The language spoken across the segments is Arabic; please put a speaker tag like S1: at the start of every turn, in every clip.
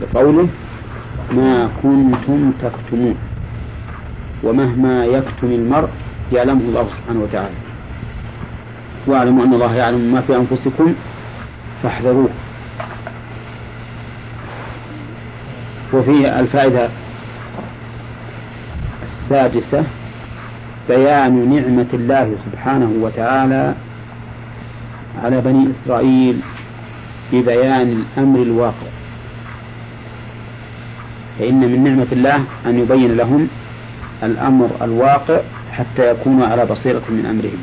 S1: لقوله ما كنتم تكتمون ومهما يكتم المرء يعلمه الله سبحانه وتعالى. واعلموا أن الله يعلم ما في أنفسكم فاحذروه. وفي الفائدة السادسة بيان نعمة الله سبحانه وتعالى على بني إسرائيل ببيان الأمر الواقع. فإن من نعمة الله أن يبين لهم الأمر الواقع حتى يكونوا على بصيرة من أمرهم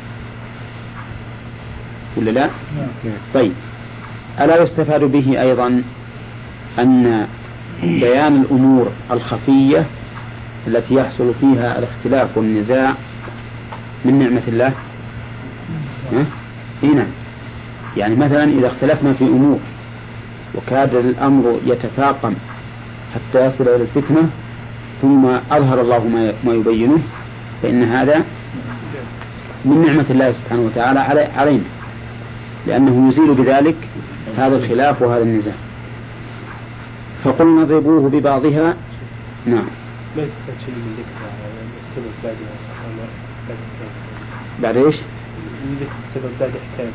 S1: ولا لا؟ طيب ألا يستفاد به أيضا أن بيان الأمور الخفية التي يحصل فيها الاختلاف والنزاع من نعمة الله ها؟ إيه نعم يعني مثلا إذا اختلفنا في أمور وكاد الأمر يتفاقم حتى يصل إلى الفتنة ثم أظهر الله ما يبينه فإن هذا من نعمة الله سبحانه وتعالى علينا لأنه يزيل بذلك هذا الخلاف وهذا النزاع. فقلنا اضربوه ببعضها. نعم.
S2: ما يستفاد شيء من ذكر السبب بعد
S1: بعد إيش؟
S2: من ذكر السبب بعد حكاية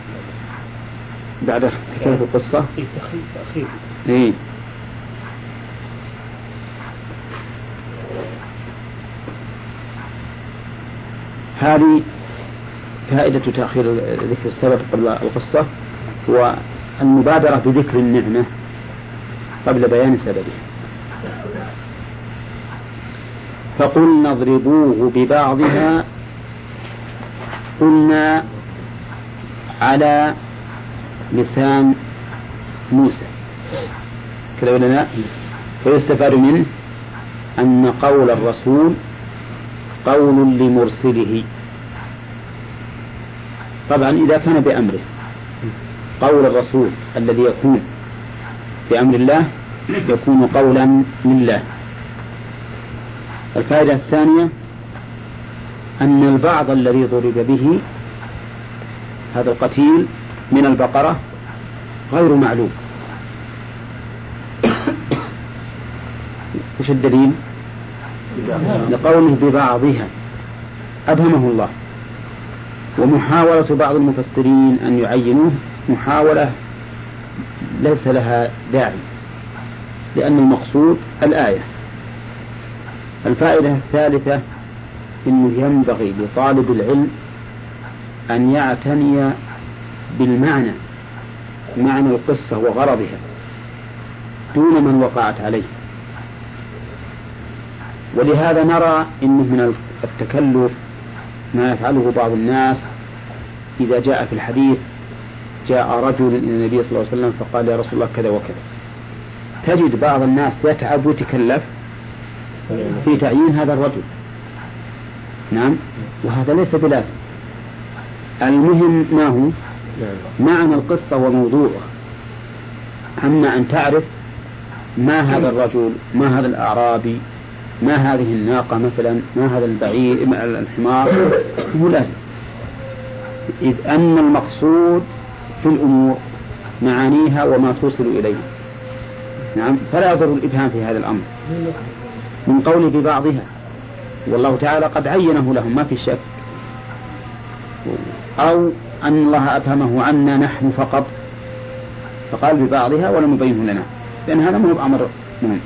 S1: بعد حكاية القصة؟
S2: اي تأخير
S1: اي هذه فائدة تأخير ذكر السبب قبل القصة هو المبادرة بذكر النعمة قبل بيان سببها فقلنا اضربوه ببعضها قلنا على لسان موسى كذا ولا لا؟ فيستفاد منه أن قول الرسول قول لمرسله. طبعا إذا كان بأمره. قول الرسول الذي يكون بأمر الله يكون قولا لله. الفائدة الثانية أن البعض الذي ضرب به هذا القتيل من البقرة غير معلوم. وش الدليل؟ لقوله ببعضها. أبهمه الله. ومحاولة بعض المفسرين أن يعينوه محاولة ليس لها داعي لأن المقصود الآية. الفائدة الثالثة أنه ينبغي لطالب العلم أن يعتني بالمعنى معنى القصة وغرضها دون من وقعت عليه. ولهذا نرى أنه من التكلف ما يفعله بعض الناس إذا جاء في الحديث جاء رجل إلى النبي صلى الله عليه وسلم فقال يا رسول الله كذا وكذا. تجد بعض الناس يتعب ويتكلف في تعيين هذا الرجل. نعم؟ وهذا ليس بلازم. المهم ما هو؟ معنى القصة وموضوعه أما أن تعرف ما هذا الرجل ما هذا الأعرابي ما هذه الناقة مثلا؟ ما هذا البعير؟ الحمار؟ هو لازم إذ أن المقصود في الأمور معانيها وما توصل إليه. نعم. فلا يضر الإبهام في هذا الأمر. من قول ببعضها. والله تعالى قد عينه لهم ما في شك. أو أن الله أبهمه عنا نحن فقط. فقال ببعضها ولم يبينه لنا. لأن هذا مو بأمر مهم.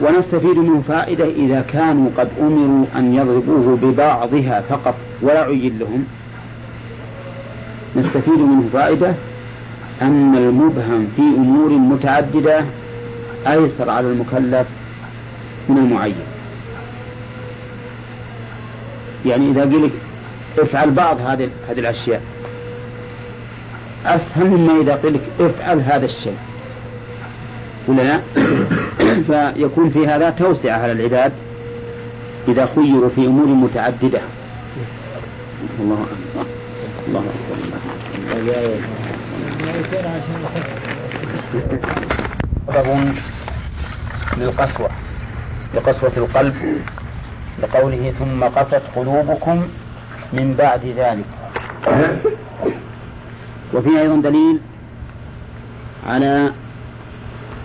S1: ونستفيد منه فائدة إذا كانوا قد أمروا أن يضربوه ببعضها فقط ولا عين لهم. نستفيد منه فائدة أن المبهم في أمور متعددة أيسر على المكلف من المعين. يعني إذا قيل افعل بعض هذه هذه الأشياء أسهل مما إذا لك افعل هذا الشيء. ولا لا؟ فيكون في هذا توسعة على العباد إذا خيروا في أمور متعددة. الله أكبر. الله أكبر. للقسوة. لقسوة القلب. لقوله ثم قست قلوبكم من بعد ذلك. وفيه أيضا دليل على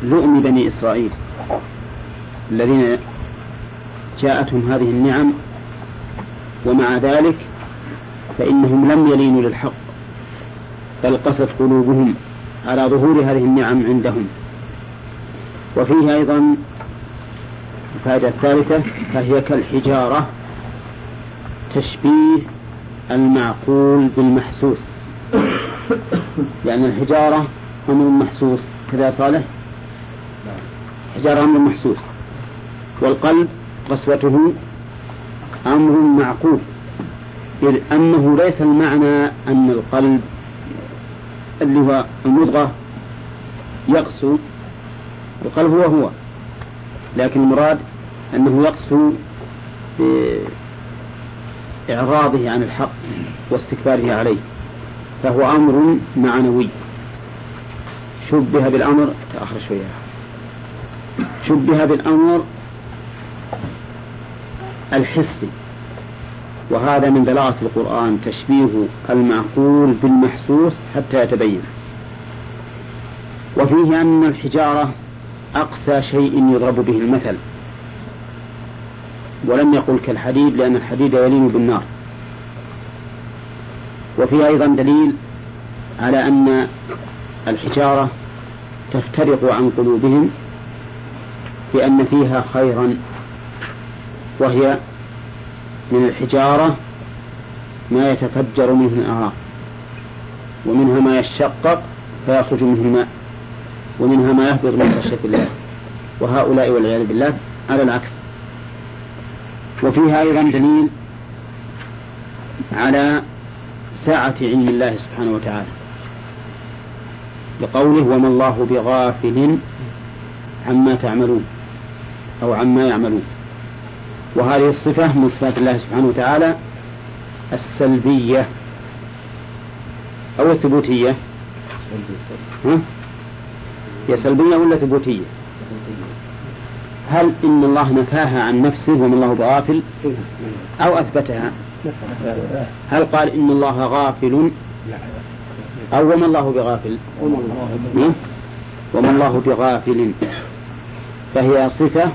S1: لؤم بني إسرائيل الذين جاءتهم هذه النعم ومع ذلك فإنهم لم يلينوا للحق بل قست قلوبهم على ظهور هذه النعم عندهم. وفيه أيضا الفائدة الثالثة فهي كالحجارة تشبيه المعقول بالمحسوس. لأن الحجارة أمر محسوس كذا صالح؟ حجارة أمر محسوس. والقلب قسوته أمر معقول إذ أنه ليس المعنى أن القلب اللي هو المضغة يقسو القلب هو هو لكن المراد أنه يقسو بإعراضه عن الحق واستكباره عليه فهو أمر معنوي. شبه بالأمر تأخر شوية. شبه بالأمر الحسي. وهذا من بلاغة القرآن تشبيه المعقول بالمحسوس حتى يتبين. وفيه أن الحجارة أقسى شيء يضرب به المثل. ولم يقل كالحديد لأن الحديد يلين بالنار. وفيه أيضا دليل على أن الحجارة تفترق عن قلوبهم بأن فيها خيرا وهي من الحجارة ما يتفجر منه الأنهار ومنها ما يشقق فيخرج منه الماء ومنها ما يهبط من خشية الله وهؤلاء والعياذ بالله على العكس. وفيها أيضا دليل على سعة علم الله سبحانه وتعالى لقوله وما الله بغافل عما تعملون. أو عما يعملون. وهذه الصفة من صفات الله سبحانه وتعالى السلبية أو الثبوتية؟ هي سلبية ولا ثبوتية؟ هل إن الله نفاها عن نفسه وما الله بغافل أو أثبتها؟ هل قال إن الله غافل أو وما الله بغافل؟ وما الله بغافل. فهي صفة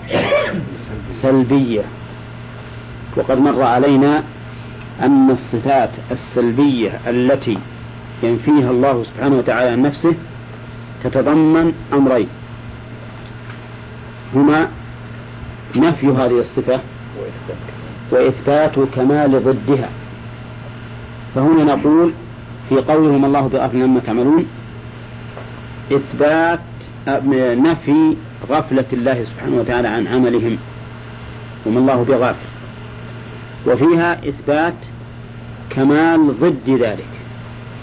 S1: سلبية. وقد مر علينا أن الصفات السلبية التي ينفيها الله سبحانه وتعالى عن نفسه تتضمن أمرين. هما نفي هذه الصفة وإثبات كمال ضدها. فهنا نقول في قولهم الله بغافل عما تعملون إثبات نفي غفلة الله سبحانه وتعالى عن عملهم. وما الله بغافل. وفيها إثبات كمال ضد ذلك.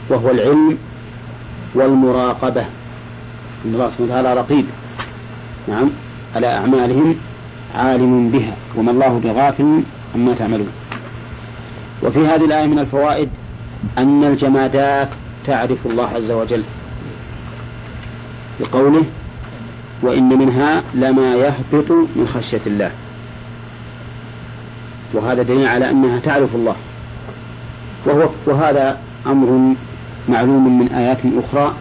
S1: وهو العلم والمراقبة. إن الله سبحانه وتعالى رقيب. نعم. على أعمالهم عالم بها. وما الله بغافل عما تعملون. وفي هذه الآية من الفوائد أن الجمادات تعرف الله عز وجل. بقوله وإن منها لما يهبط من خشية الله. وهذا دليل على أنها تعرف الله. وهو وهذا أمر معلوم من آيات أخرى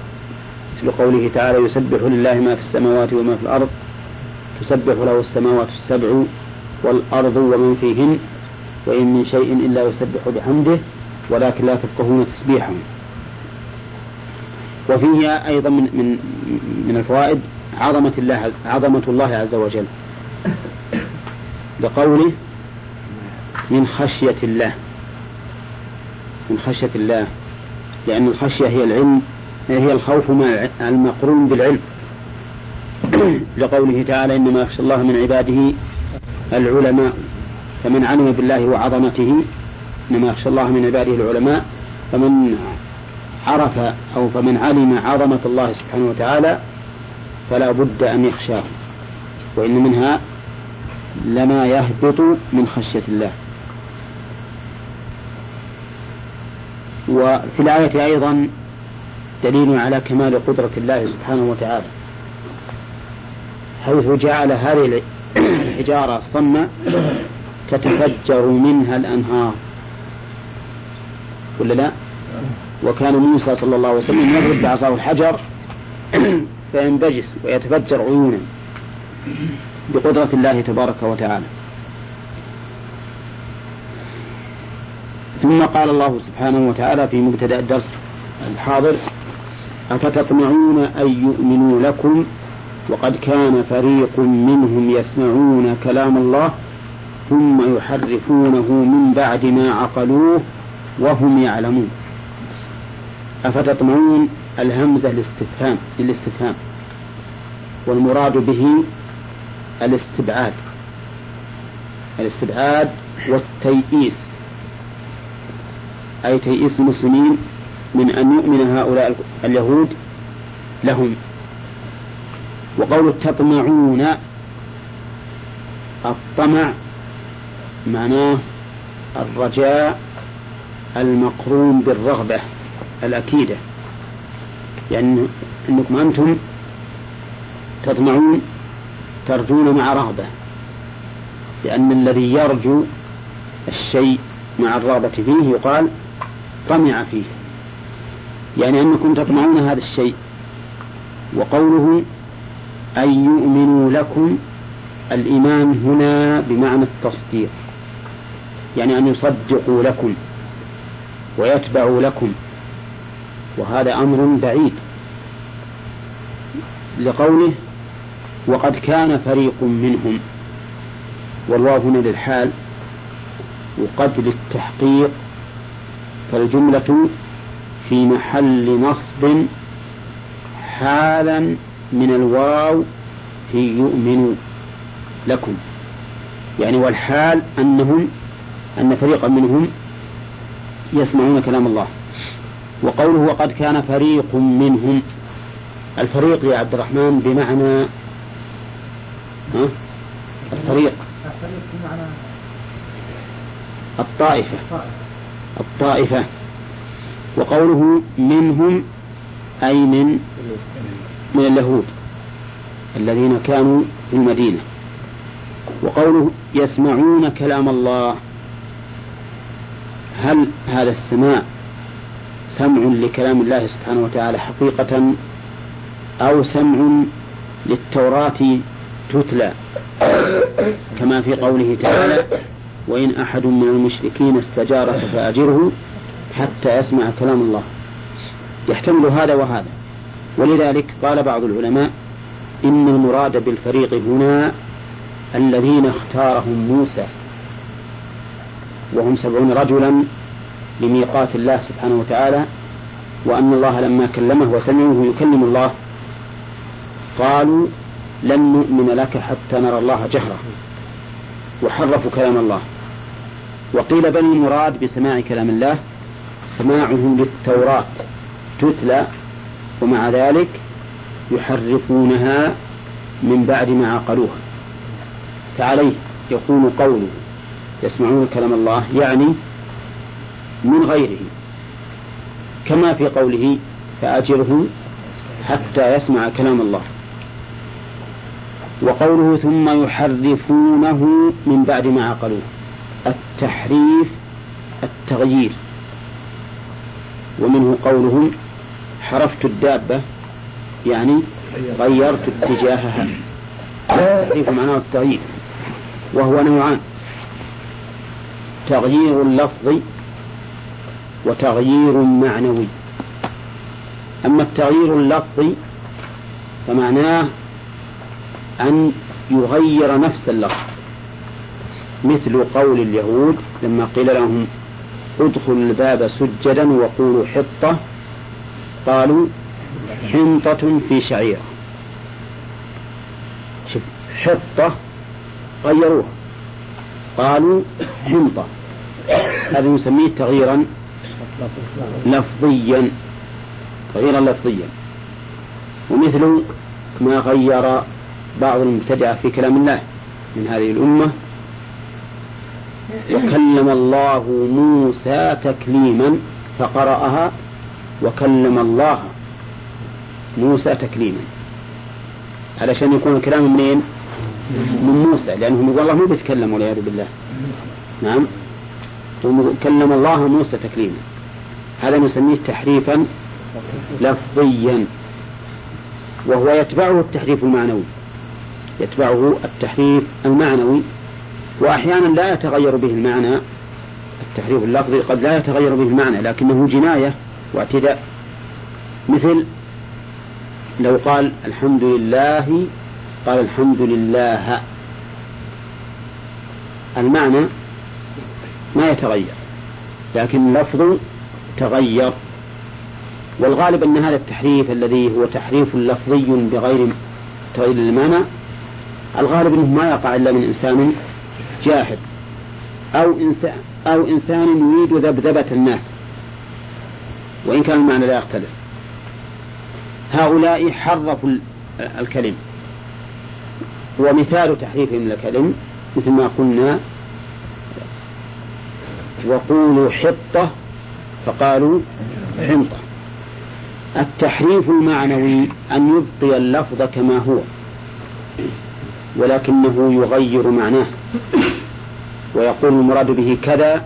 S1: مثل قوله تعالى يسبح لله ما في السماوات وما في الأرض تسبح له السماوات السبع والأرض ومن فيهن وإن من شيء إلا يسبح بحمده ولكن لا تفقهون تسبيحهم. وفيه أيضا من من من الفوائد عظمة الله عظمة الله عز وجل. لقوله من خشية الله. من خشية الله. لأن الخشية هي العلم هي الخوف المقرون بالعلم. لقوله تعالى إنما يخشى الله من عباده العلماء. فمن علم بالله وعظمته إنما يخشى الله من عباده العلماء. فمن عرف أو فمن علم عظمة الله سبحانه وتعالى فلا بد أن يخشاه وإن منها لما يهبط من خشية الله وفي الآية أيضا دليل على كمال قدرة الله سبحانه وتعالى حيث جعل هذه الحجارة الصمة تتفجر منها الأنهار ولا لا؟ وكان موسى صلى الله عليه وسلم يضرب بعصاه الحجر فينبجس ويتفجر عيونا بقدرة الله تبارك وتعالى. ثم قال الله سبحانه وتعالى في مبتدأ الدرس الحاضر أفتطمعون أن يؤمنوا لكم وقد كان فريق منهم يسمعون كلام الله ثم يحرفونه من بعد ما عقلوه وهم يعلمون. أفتطمعون الهمزة للاستفهام للاستفهام. والمراد به الاستبعاد. الاستبعاد والتيئيس. أي تيئيس المسلمين من أن يؤمن هؤلاء اليهود لهم. وقول تطمعون الطمع معناه الرجاء المقرون بالرغبة الأكيدة. يعني أنكم أنتم تطمعون ترجون مع رغبة لأن الذي يرجو الشيء مع الرغبة فيه يقال طمع فيه. يعني أنكم تطمعون هذا الشيء وقوله أن يؤمنوا لكم الإيمان هنا بمعنى التصديق يعني أن يصدقوا لكم ويتبعوا لكم. وهذا أمر بعيد لقوله وقد كان فريق منهم والواو هنا للحال وقد للتحقيق فالجملة في محل نصب حالا من الواو في يؤمن لكم. يعني والحال أنهم أن فريقا منهم يسمعون كلام الله. وقوله وقد كان فريق منهم. الفريق يا عبد الرحمن بمعنى ها؟ الفريق. الطائفة. الطائفة. وقوله منهم أي من من اليهود الذين كانوا في المدينة. وقوله يسمعون كلام الله. هل هذا السماع سمع لكلام الله سبحانه وتعالى حقيقة أو سمع للتوراة تتلى كما في قوله تعالى وإن أحد من المشركين استجارك فأجره حتى يسمع كلام الله. يحتمل هذا وهذا. ولذلك قال بعض العلماء إن المراد بالفريق هنا الذين اختارهم موسى وهم سبعون رجلا لميقات الله سبحانه وتعالى وأن الله لما كلمه وسمعه يكلم الله قالوا لن نؤمن لك حتى نرى الله جهرة وحرفوا كلام الله. وقيل بل المراد بسماع كلام الله سماعهم للتوراة تتلى ومع ذلك يحرفونها من بعد ما عقلوها. فعليه يكون قوله يسمعون كلام الله يعني من غيره. كما في قوله فأجره حتى يسمع كلام الله. وقوله ثم يحرفونه من بعد ما عقلوه. التحريف التغيير. ومنه قولهم حرفت الدابة يعني غيرت اتجاهها. التحريف معناه التغيير وهو نوعان. تغيير لفظي وتغيير معنوي. أما التغيير اللفظي فمعناه أن يغير نفس اللفظ. مثل قول اليهود لما قيل لهم ادخلوا الباب سجدا وقولوا حطة قالوا حنطة في شعيرة. حطة غيروها. قالوا حنطة. هذا نسميه تغييرا لفظيا تغييرا لفظيا. ومثل ما غير بعض المبتدعة في كلام الله من هذه الأمة وكلم الله موسى تكليما فقرأها وكلم الله موسى تكليما. علشان يكون الكلام منين؟ من موسى لأنهم يقول الله مو بيتكلم والعياذ بالله. نعم. كلم الله موسى تكليما. هذا نسميه تحريفا لفظيا وهو يتبعه التحريف المعنوي. يتبعه التحريف المعنوي وأحيانا لا يتغير به المعنى. التحريف اللفظي قد لا يتغير به المعنى لكنه جناية واعتداء. مثل لو قال الحمد لله قال الحمد لله. المعنى ما يتغير لكن اللفظ تغير. والغالب أن هذا التحريف الذي هو تحريف لفظي بغير تغيير المعنى الغالب أنه ما يقع إلا من إنسان جاهل أو إنسان أو إنسان يريد ذبذبة الناس. وإن كان المعنى لا يختلف. هؤلاء حرفوا الكلم. ومثال تحريفهم الكلم مثل ما قلنا وقولوا حطة فقالوا حنطة. التحريف المعنوي أن يبقي اللفظ كما هو ولكنه يغير معناه ويقول المراد به كذا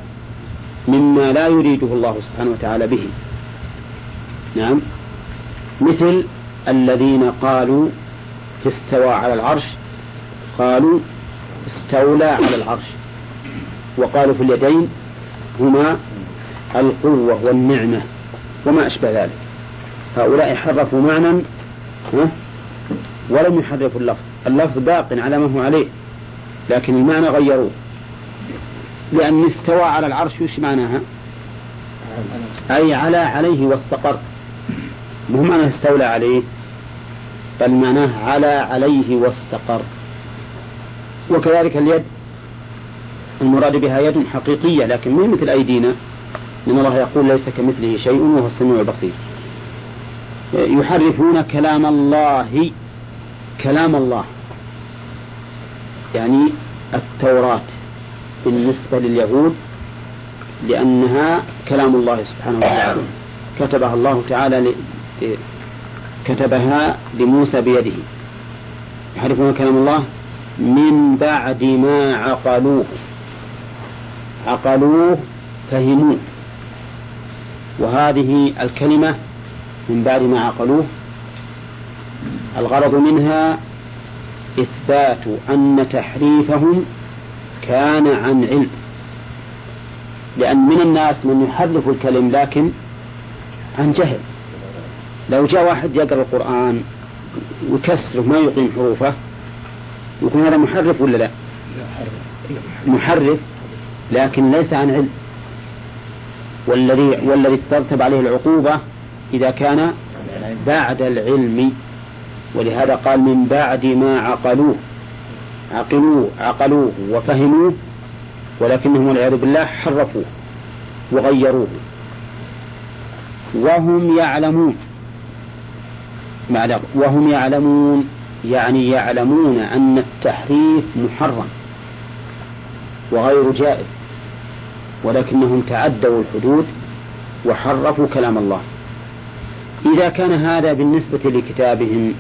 S1: مما لا يريده الله سبحانه وتعالى به. نعم. مثل الذين قالوا استوى على العرش قالوا استولى على العرش وقالوا في اليدين هما القوة والنعمة وما أشبه ذلك. هؤلاء حرفوا معنى ولم يحرفوا اللفظ. اللفظ باق على ما هو عليه لكن المعنى غيروه. لأن استوى على العرش وش معناها؟ أي على عليه واستقر. مو معناه استولى عليه بل معناه على عليه واستقر. وكذلك اليد المراد بها يد حقيقية لكن مو مثل أيدينا. إن الله يقول ليس كمثله شيء وهو السميع البصير. يحرفون كلام الله كلام الله. يعني التوراة بالنسبة لليهود لأنها كلام الله سبحانه وتعالى. كتبها الله تعالى كتبها لموسى بيده. يحرفون كلام الله من بعد ما عقلوه. عقلوه فهموه. وهذه الكلمة من بعد ما عقلوه الغرض منها إثبات أن تحريفهم كان عن علم. لأن من الناس من يحرف الكلم لكن عن جهل. لو جاء واحد يقرأ القرآن ويكسره ما يقيم حروفه يكون هذا محرف ولا لا؟ محرف لكن ليس عن علم. والذي والذي تترتب عليه العقوبة إذا كان بعد العلم. ولهذا قال من بعد ما عقلوه. عقلوه عقلوه وفهموه ولكنهم والعياذ بالله حرفوه وغيروه. وهم يعلمون. وهم يعلمون يعني يعلمون أن التحريف محرم وغير جائز. ولكنهم تعدوا الحدود وحرفوا كلام الله. إذا كان هذا بالنسبة لكتابهم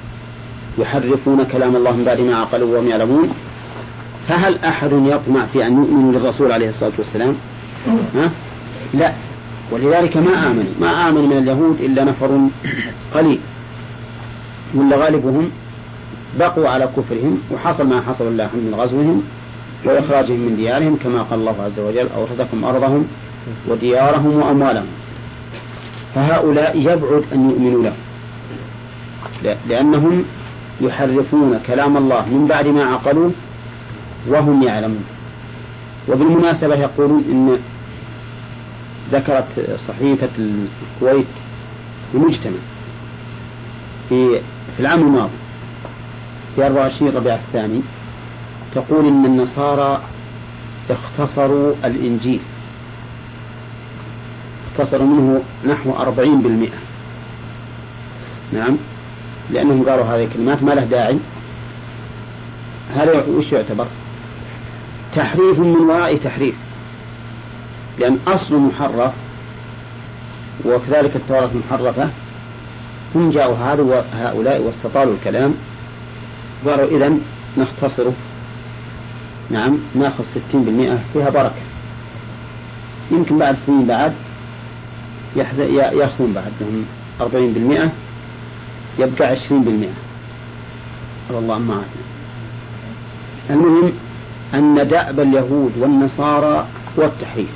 S1: يحرفون كلام الله من بعد ما عقلوا وهم يعلمون فهل أحد يطمع في أن يؤمنوا للرسول عليه الصلاة والسلام؟ ها؟ لا. ولذلك ما آمنوا ما آمن من اليهود إلا نفر قليل. ولا غالبهم بقوا على كفرهم وحصل ما حصل الله من غزوهم. وإخراجهم من ديارهم كما قال الله عز وجل أورثكم أرضهم وديارهم وأموالهم. فهؤلاء يبعد أن يؤمنوا له لأنهم يحرفون كلام الله من بعد ما عقلوه وهم يعلمون. وبالمناسبة يقولون إن ذكرت صحيفة الكويت المجتمع في في العام الماضي في 24 ربيع الثاني تقول إن النصارى اختصروا الإنجيل. اختصروا منه نحو أربعين بالمئة. نعم. لأنهم قالوا هذه الكلمات ما له داعي. هذا وش يعتبر؟ تحريف من وراء تحريف. لأن أصل محرف وكذلك التوراة محرفة هم جاءوا هؤلاء واستطالوا الكلام. قالوا إذا نختصره. نعم ناخذ ستين بالمئة فيها بركة. يمكن بعد سنين بعد يأخذون بعد أربعين بالمئة يبقى عشرين بالمئة. الله ما المهم أن دأب اليهود والنصارى هو التحريف.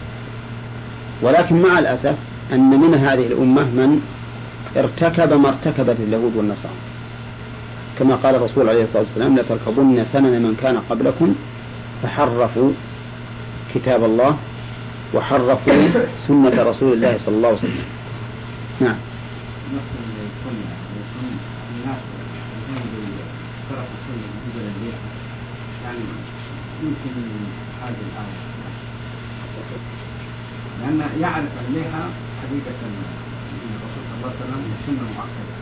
S1: ولكن مع الأسف أن من هذه الأمة من ارتكب ما ارتكبت اليهود والنصارى. كما قال الرسول عليه الصلاة والسلام لتركبن سنن من كان قبلكم فحرفوا كتاب الله وحرفوا سنة رسول الله صلى الله عليه وسلم. نعم.
S3: يمكن هذه الآية لأن يعرف عليها حقيقة الرسول صلى الله عليه وسلم سنة مؤكدة.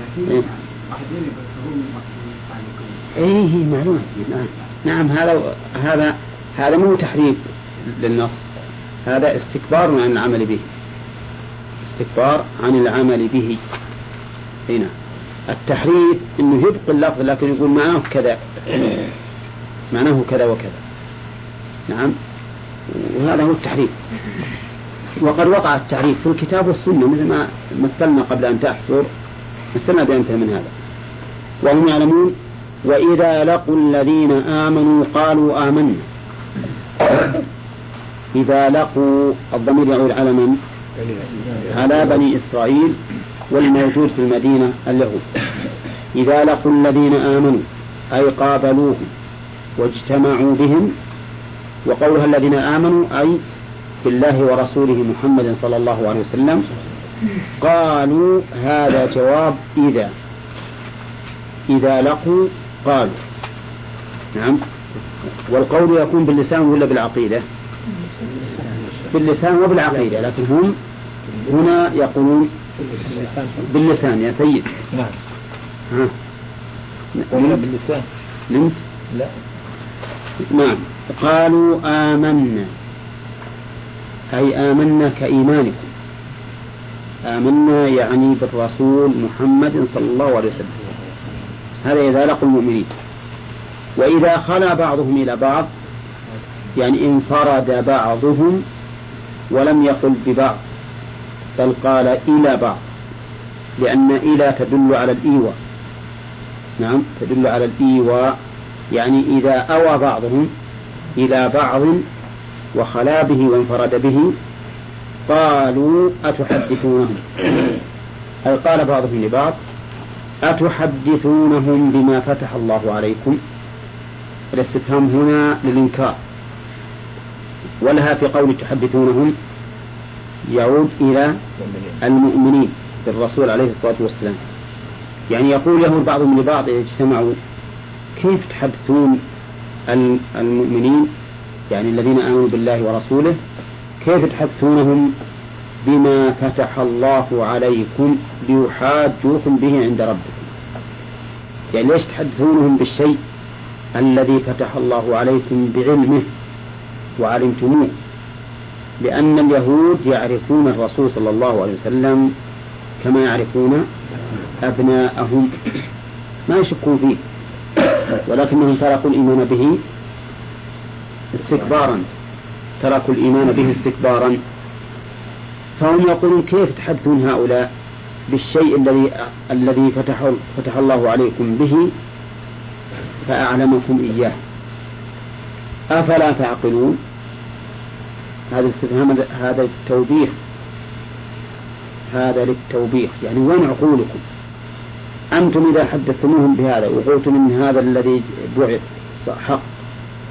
S3: لكن يعني
S1: إيه إيه، معلوم نعم. نعم هذا هذا هذا مو تحريف للنص. هذا استكبار عن العمل به. استكبار عن العمل به. هنا. التحريف إنه يبقي اللفظ لكن يقول معناه كذا. معناه كذا وكذا. نعم. وهذا هو التحريف وقد وقع التحريف في الكتاب والسنة مثل ما مثلنا قبل أن تحفر مثلنا بأمثلة من هذا. وهم يعلمون. وإذا لقوا الذين آمنوا قالوا آمنا. إذا لقوا الضمير يعود على من؟ على بني إسرائيل والموجود في المدينة اليهود. إذا لقوا الذين آمنوا أي قابلوهم واجتمعوا بهم وقولها الذين آمنوا أي بالله ورسوله محمد صلى الله عليه وسلم قالوا هذا جواب إذا. إذا لقوا قالوا. نعم. والقول يكون باللسان ولا بالعقيدة؟ باللسان وبالعقيدة لكن هم هنا يقولون باللسان يا سيد.
S4: نعم.
S1: ها.
S4: باللسان.
S1: نمت؟
S4: لا.
S1: نعم. قالوا آمنا. أي آمنا كإيمانكم. آمنا يعني بالرسول محمد صلى الله عليه وسلم. هذا إذا لقوا المؤمنين. وإذا خلا بعضهم إلى بعض يعني انفرد بعضهم ولم يقل ببعض بل قال إلى بعض لأن إلى تدل على الإيواء. نعم تدل على الإيواء يعني إذا أوى بعضهم إلى بعض وخلا به وانفرد به قالوا أتحدثونهم؟ أي قال بعضهم لبعض؟ أتحدثونهم بما فتح الله عليكم؟ الاستفهام هنا للإنكار. ولها في قول تحدثونهم يعود إلى المؤمنين بالرسول عليه الصلاة والسلام. يعني يقول يهود بعضهم لبعض إذا اجتمعوا كيف تحدثون المؤمنين؟ يعني الذين آمنوا بالله ورسوله كيف تحدثونهم بما فتح الله عليكم؟ ليحاجوكم به عند ربكم. يعني ليش تحدثونهم بالشيء الذي فتح الله عليكم بعلمه وعلمتموه؟ لأن اليهود يعرفون الرسول صلى الله عليه وسلم كما يعرفون أبناءهم. ما يشكون فيه ولكنهم تركوا الإيمان به استكبارا. تركوا الإيمان به استكبارا. فهم يقولون كيف تحدثون هؤلاء؟ بالشيء الذي الذي فتح فتح الله عليكم به فأعلمكم إياه. أفلا تعقلون؟ هذا الاستفهام هذا التوبيخ هذا للتوبيخ. يعني وين عقولكم؟ أنتم إذا حدثتموهم بهذا وقلتم إن هذا الذي بعث حق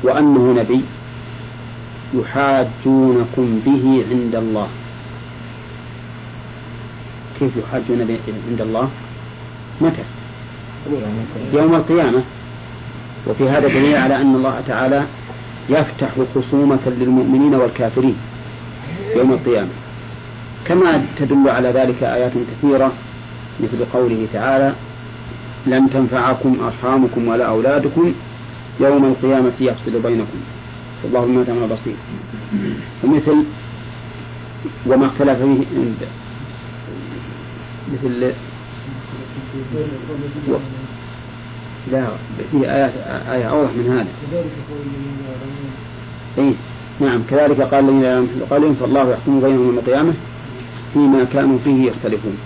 S1: وأنه نبي يحاجونكم به عند الله. كيف يحاجون عند الله؟ متى؟ يوم القيامة. وفي هذا دليل على أن الله تعالى يفتح خصومة للمؤمنين والكافرين يوم القيامة. كما تدل على ذلك آيات كثيرة مثل قوله تعالى لن تنفعكم أرحامكم ولا أولادكم يوم القيامة يفصل بينكم. والله بما تعمل بصير. ومثل وما اختلف فيه مثل. لا في آيات آية أوضح من هذا. إيه نعم. كذلك قال الذين لا قالوا فالله يحكم بينهم يوم القيامة فيما كانوا فيه يختلفون.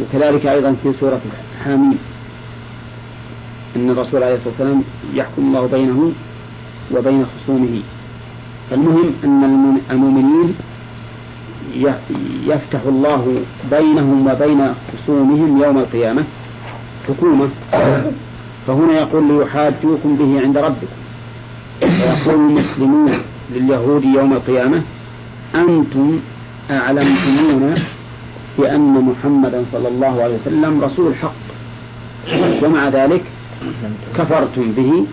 S1: وكذلك أيضا في سورة حاميم أن الرسول عليه الصلاة والسلام يحكم الله بينه وبين خصومه. المهم أن المؤمنين يفتح الله بينهم وبين خصومهم يوم القيامة حكومة. فهنا يقول ليحاجوكم به عند ربكم. ويقول المسلمون لليهود يوم القيامة أنتم أعلمتمونا بأن محمدا صلى الله عليه وسلم رسول حق. ومع ذلك كفرتم به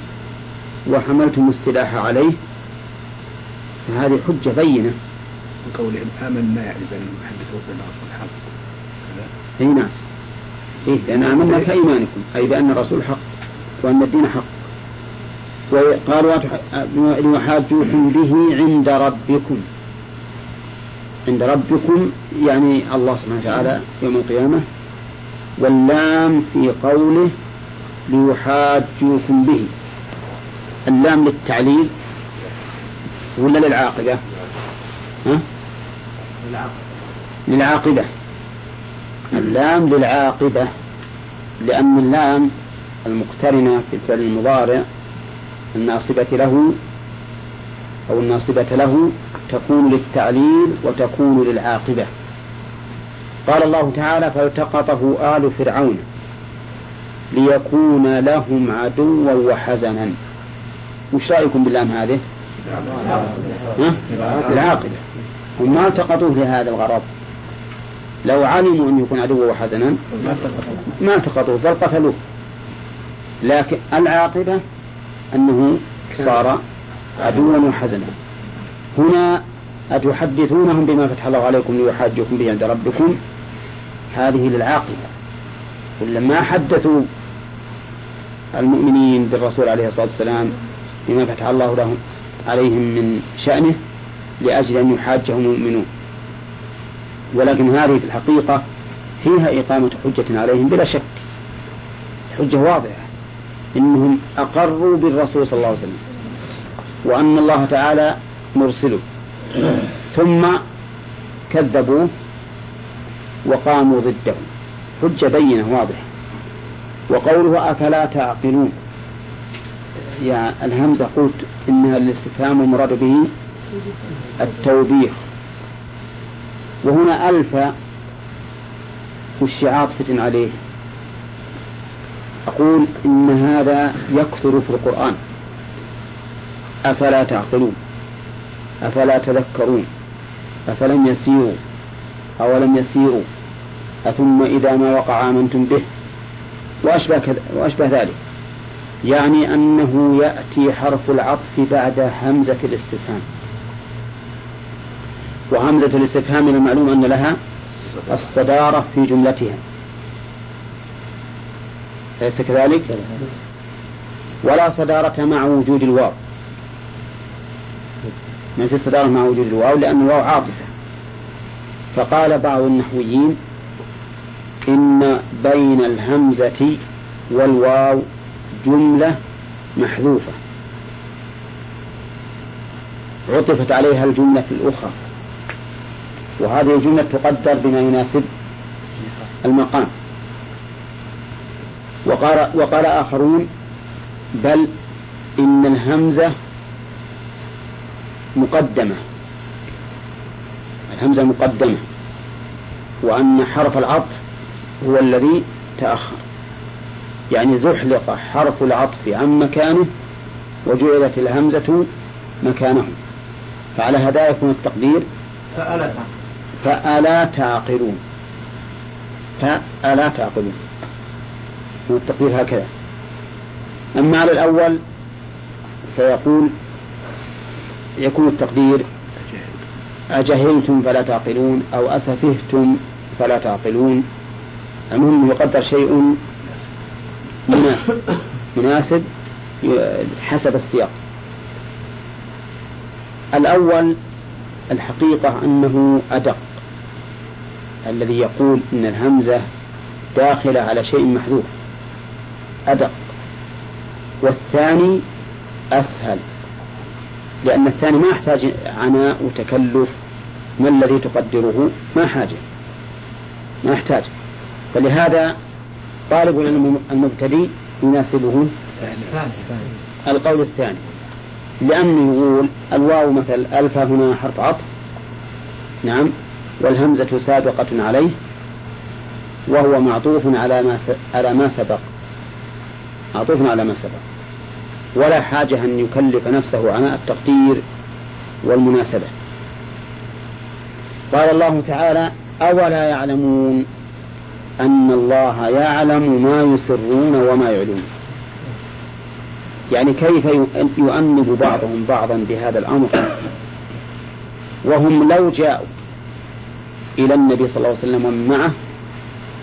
S1: وحملتم السلاح عليه. فهذه حجة بينة.
S5: قولهم آمنا يعني بأن يحدثوا بالرسول حق
S1: أي نعم. إيه لأن آمنا كإيمانكم أي بأن الرسول حق وأن الدين حق. وقالوا ليحاجوكم به عند ربكم. عند ربكم يعني الله سبحانه وتعالى يوم القيامة واللام في قوله ليحاجوكم به. اللام للتعليل ولا للعاقبة؟ ها؟ للعاقبة. اللام للعاقبة لأن اللام المقترنة في الفعل المضارع الناصبة له أو الناصبة له تكون للتعليل وتكون للعاقبة. قال الله تعالى فالتقطه آل فرعون ليكون لهم عدوا وحزنا. وش رأيكم باللام هذه؟ العاقبة. هم ما التقطوه لهذا الغرض؟ لو علموا أن يكون عدوا وحزنا ما التقطوه. بل قتلوه. لكن العاقبة أنه صار عدوا وحزنا. هنا أتحدثونهم بما فتح الله عليكم ليحاجوكم به عند ربكم؟ هذه للعاقبة. ولما حدثوا المؤمنين بالرسول عليه الصلاة والسلام بما فتح الله لهم عليهم من شأنه لأجل أن يحاجهم المؤمنون. ولكن هذه في الحقيقة فيها إقامة حجة عليهم بلا شك. حجة واضحة. إنهم أقروا بالرسول صلى الله عليه وسلم. وأن الله تعالى مرسله. ثم كذبوه وقاموا ضده. حجة بينة واضحة. وقوله أفلا تعقلون. يعني الهمزة قلت إنها الاستفهام المراد به التوبيخ. وهنا ألف وش عاطفة عليه. أقول إن هذا يكثر في القرآن. أفلا تعقلون؟ أفلا تذكرون؟ أفلم يسيروا؟ أولم يسيروا؟ أثم إذا ما وقع آمنتم به؟ وأشبه, كذا وأشبه ذلك. يعني أنه يأتي حرف العطف بعد همزة الاستفهام. وهمزة الاستفهام من المعلوم أن لها الصدارة في جملتها. أليس كذلك؟ ولا صدارة مع وجود الواو. ما في صدارة مع وجود الواو؟ لأن الواو عاطفة. فقال بعض النحويين إن بين الهمزة والواو جملة محذوفة. عطفت عليها الجملة الأخرى. وهذه الجملة تقدر بما يناسب المقام. وقال, وقال آخرون بل إن الهمزة مقدمة. الهمزة مقدمة وأن حرف العطف هو الذي تأخر. يعني زحلق حرف العطف عن مكانه وجعلت الهمزة مكانه. فعلى هذا يكون التقدير.
S3: فألا
S1: فألا تعقلون. فألا تعقلون. التقدير هكذا. أما على الأول فيقول يكون التقدير أجهلتم فلا تعقلون أو أسفهتم فلا تعقلون. المهم يقدر شيء مناسب مناسب حسب السياق. الأول الحقيقة أنه أدق. الذي يقول إن الهمزة داخلة على شيء محذوف. أدق. والثاني أسهل. لأن الثاني ما يحتاج عناء وتكلف. ما الذي تقدره؟ ما حاجة. ما يحتاج. فلهذا طالب العلم المبتدئ يناسبه القول الثاني. لأنه يقول الواو مثل ألف هنا حرف عطف. نعم. والهمزة سابقة عليه وهو معطوف على ما على ما سبق. معطوف على ما سبق. ولا حاجة أن يكلف نفسه عناء التقدير والمناسبة. قال الله تعالى أولا يعلمون أن الله يعلم ما يسرون وما يعلنون. يعني كيف يؤنب بعضهم بعضا بهذا الأمر؟ وهم لو جاءوا إلى النبي صلى الله عليه وسلم ومن معه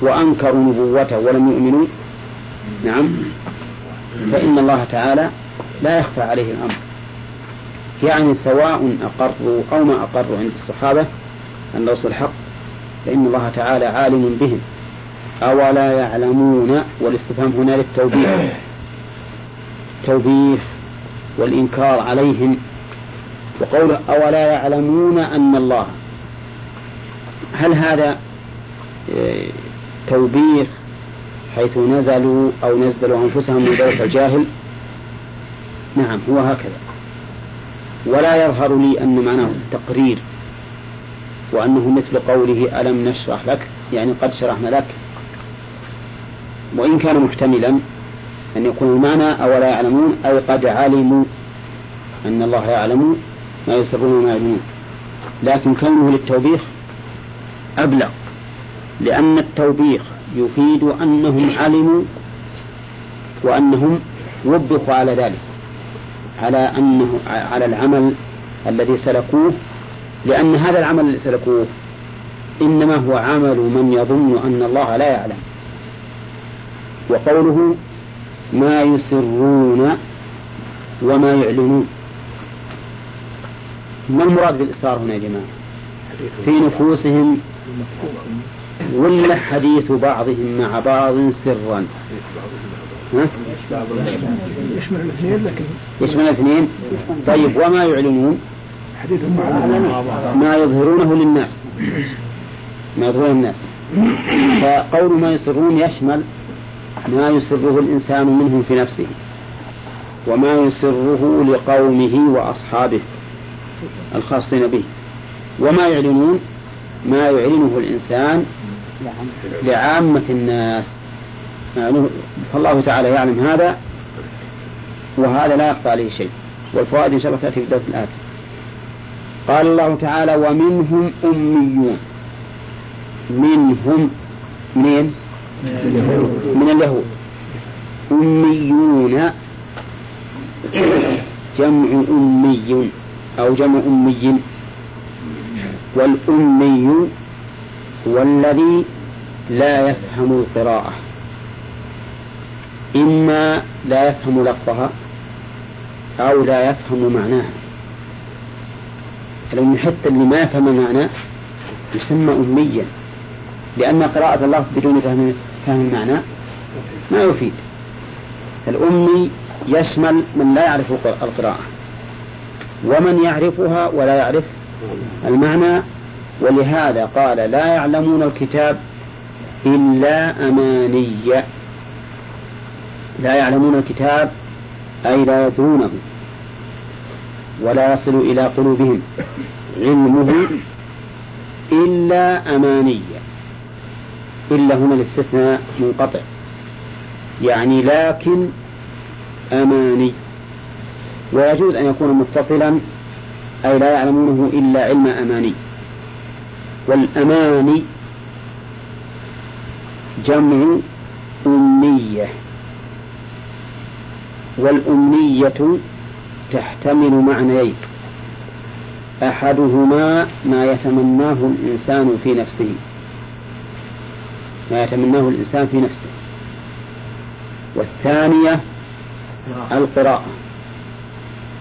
S1: وأنكروا نبوته ولم يؤمنوا؟ نعم. فإن الله تعالى لا يخفى عليه الأمر. يعني سواء أقروا أو ما أقروا عند الصحابة أن الرسول حق فإن الله تعالى عالم بهم. أولا يعلمون والاستفهام هنا للتوبيخ. التوبيخ والإنكار عليهم. وقول أولا يعلمون أن الله هل هذا آه، توبيخ حيث نزلوا أو نزلوا أنفسهم من ذلك الجاهل؟ نعم هو هكذا. ولا يظهر لي أن معناه تقرير وأنه مثل قوله ألم نشرح لك؟ يعني قد شرحنا لك. وإن كان محتملا أن يكون المعنى أولا يعلمون أي قد علموا أن الله يعلم ما يسرون وما يعلمون لكن كونه للتوبيخ أبلغ لأن التوبيخ يفيد أنهم علموا وأنهم وبخوا على ذلك على أنه على العمل الذي سلكوه. لأن هذا العمل الذي سلكوه إنما هو عمل من يظن أن الله لا يعلم. وقوله ما يسرون وما يعلنون. ما المراد بالإصرار هنا يا جماعة؟ في نفوسهم ولا حديث بعضهم مع بعض سرا؟
S5: يشمل الاثنين لكن
S1: يشمل الاثنين؟ طيب وما يعلنون؟
S5: حديثهم
S1: ما يظهرونه للناس. ما يظهرونه للناس. فقول ما يسرون يشمل ما يسره الإنسان منه في نفسه وما يسره لقومه وأصحابه الخاصين به. وما يعلنون ما يعلنه الإنسان لعامة الناس. يعني فالله تعالى يعلم هذا وهذا لا يخفى عليه شيء. والفوائد إن شاء الله تأتي في الدرس الآتي. قال الله تعالى ومنهم أميون. منهم منين؟ من اليهود. أميون. جمع أمي أو جمع أمي. والأمي هو الذي لا يفهم القراءة. إما لا يفهم لفظها أو لا يفهم معناها. لأن حتى اللي ما يفهم معناه يسمى أميا. لأن قراءة الله بدون فهم فهم المعنى ما يفيد. الأمي يشمل من لا يعرف القراءة. ومن يعرفها ولا يعرف المعنى ولهذا قال لا يعلمون الكتاب إلا أماني لا يعلمون الكتاب أي لا يدرونه ولا يصل إلى قلوبهم. علمه إلا أماني إلا هنا الاستثناء منقطع. يعني لكن أماني. ويجوز أن يكون متصلا أي لا يعلمونه إلا علم أماني والأماني جمع أمية والأمنية تحتمل معنيين. أحدهما ما يتمناه الإنسان في نفسه. ما يتمناه الإنسان في نفسه. والثانية القراءة.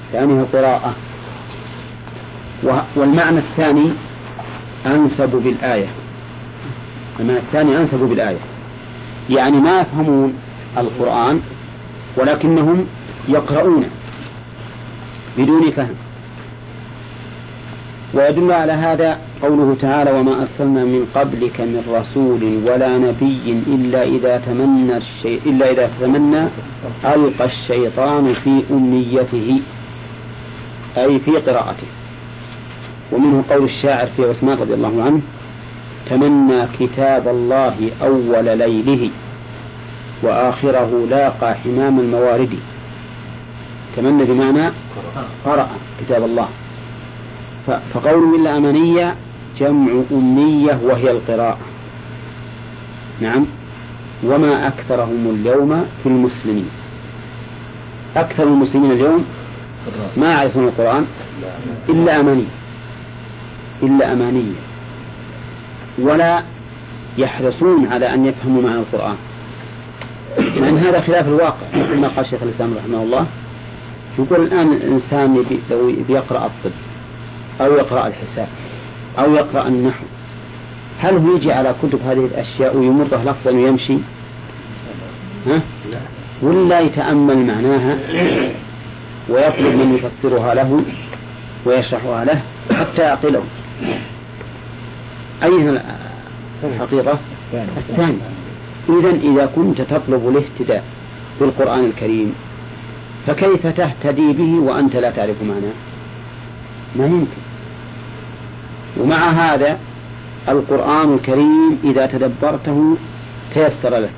S1: الثانية القراءة والمعنى الثاني أنسب بالآية. المعنى الثاني أنسب بالآية. يعني ما يفهمون القرآن ولكنهم يقرؤونه بدون فهم. ويدل على هذا قوله تعالى وما أرسلنا من قبلك من رسول ولا نبي إلا إذا تمنى الشيء إلا إذا تمنى ألقى الشيطان في أمنيته أي في قراءته. ومنه قول الشاعر في عثمان رضي الله عنه تمنى كتاب الله أول ليله وآخره لاقى حمام الموارد. تمنى بمعنى قرأ كتاب الله. فقوله إلا أمانية جمع أمنية وهي القراءة. نعم. وما أكثرهم اليوم في المسلمين. أكثر المسلمين اليوم ما يعرفون القرآن إلا أمانية. إلا أمانية ولا يحرصون على أن يفهموا معنى القرآن. مع أن هذا خلاف الواقع كما قال شيخ الإسلام رحمه الله يقول الآن الإنسان لو بيقرأ الطب أو يقرأ الحساب أو يقرأ النحو هل هو يجي على كتب هذه الأشياء ويمرضه لفظا ويمشي ها؟ ولا يتأمل معناها ويطلب من يفسرها له ويشرحها له حتى يعقله. أي الحقيقة؟ الثاني. إذا إذا كنت تطلب الاهتداء بالقرآن الكريم فكيف تهتدي به وأنت لا تعرف معناه؟ ما يمكن. ومع هذا القرآن الكريم إذا تدبرته تيسر لك.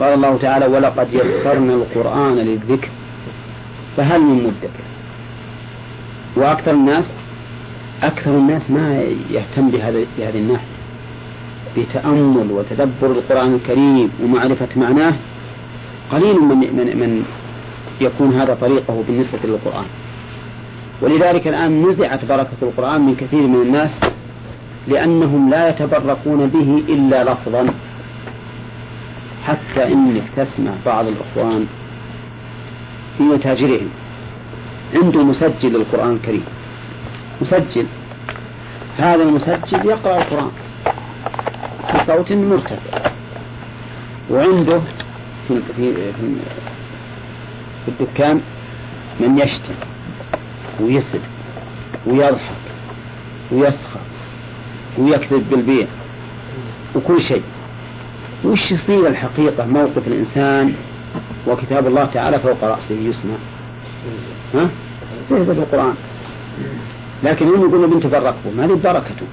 S1: قال الله تعالى ولقد يسرنا القرآن للذكر فهل من مدكر؟ وأكثر الناس أكثر الناس ما يهتم بهذا بهذه الناحية. بتأمل وتدبر القرآن الكريم ومعرفة معناه قليل من من من يكون هذا طريقه بالنسبة للقرآن. ولذلك الآن نزعت بركة القرآن من كثير من الناس لأنهم لا يتبركون به إلا لفظا. حتى إنك تسمع بعض الإخوان في متاجرهم عنده مسجل للقرآن الكريم. مسجل. هذا المسجل يقرأ القرآن بصوت مرتفع. وعنده في في في الدكان من يشتم ويسب ويضحك ويسخر ويكذب بالبيع وكل شيء. وش يصير الحقيقة موقف الإنسان وكتاب الله تعالى فوق رأسه يسمع؟ ها؟ استهزأ بالقرآن لكن هم يقولون بنت بركوا ما هذه بركته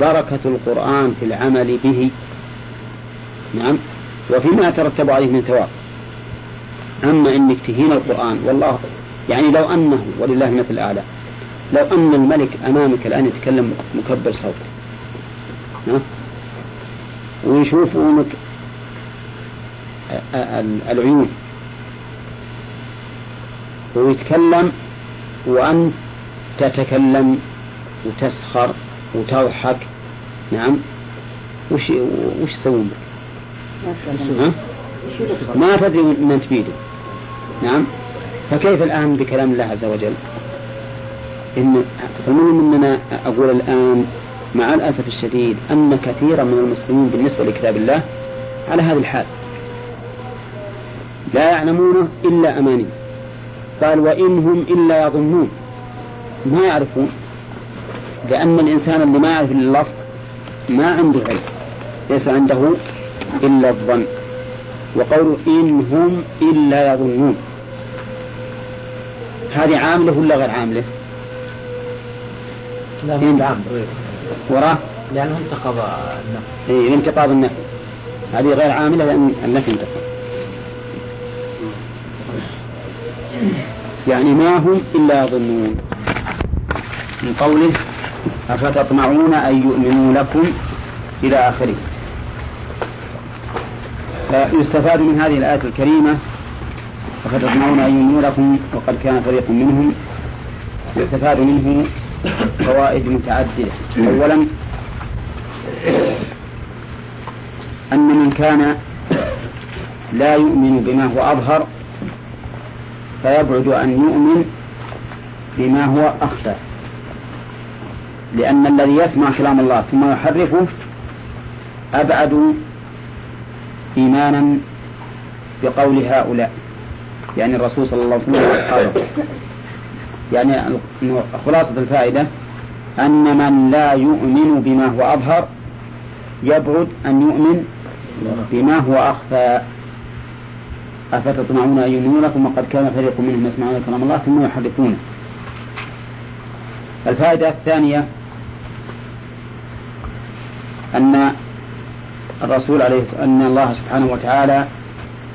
S1: بركة القرآن في العمل به. نعم. وفيما يترتب عليه من ثواب. أما إنك تهين القرآن والله يعني لو أنه ولله المثل الأعلى لو أن الملك أمامك الآن يتكلم مكبر صوت. ها؟ ويشوفونك العيون. ويتكلم وأنت تتكلم وتسخر وتضحك. نعم. وش وش يسوون؟ بك؟ ما تدري من تفيده نعم. فكيف الآن بكلام الله عز وجل؟ إن فالمهم أننا أقول الآن مع الأسف الشديد أن كثيرا من المسلمين بالنسبة لكتاب الله على هذه الحال. لا يعلمونه إلا أماني. قال وإن هم إلا يظنون. ما يعرفون. لأن الإنسان اللي ما يعرف اللفظ ما عنده علم. ليس عنده إلا الظن. وقول إن هم إلا يظنون. هذه عاملة ولا غير عاملة؟
S2: لا
S1: إن.
S2: عاملة.
S1: وراه
S2: لأنه انتقض النفي.
S1: إيه انتقاض النفي. هذه غير عاملة لأن النفي انتقض. يعني ما هم إلا يظنون. من قوله أفتطمعون أن يؤمنوا لكم إلى آخره. فيستفاد من هذه الآية الكريمة أفتطمعون أن يؤمنوا لكم وقد كان فريق منهم. يستفاد منه فوائد متعددة. أولا أن من كان لا يؤمن بما هو أظهر فيبعد أن يؤمن بما هو أخفى. لأن الذي يسمع كلام الله ثم يحرفه أبعد إيمانا بقول هؤلاء. يعني الرسول صلى الله عليه وسلم وأصحابه. يعني خلاصة الفائدة أن من لا يؤمن بما هو أظهر يبعد أن يؤمن بما هو أخفى. أفتطمعون أن يؤمنوا لكم وقد كان فريق منهم يسمعون كلام الله ثم يحرفونه. الفائدة الثانية أن الرسول عليه أن الله سبحانه وتعالى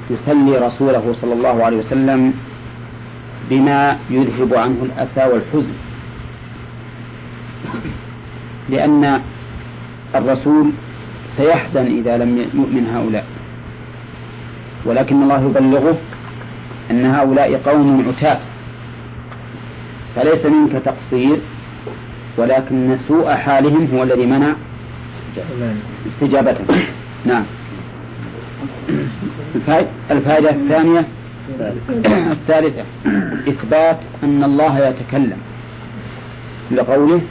S1: يسلي رسوله صلى الله عليه وسلم بما يذهب عنه الأسى والحزن. لأن الرسول سيحزن إذا لم يؤمن هؤلاء. ولكن الله يبلغه أن هؤلاء قوم عتاة. فليس منك تقصير ولكن سوء حالهم هو الذي منع استجابته نعم. الفائدة الثانية الثالثة. إثبات أن الله يتكلم. لقوله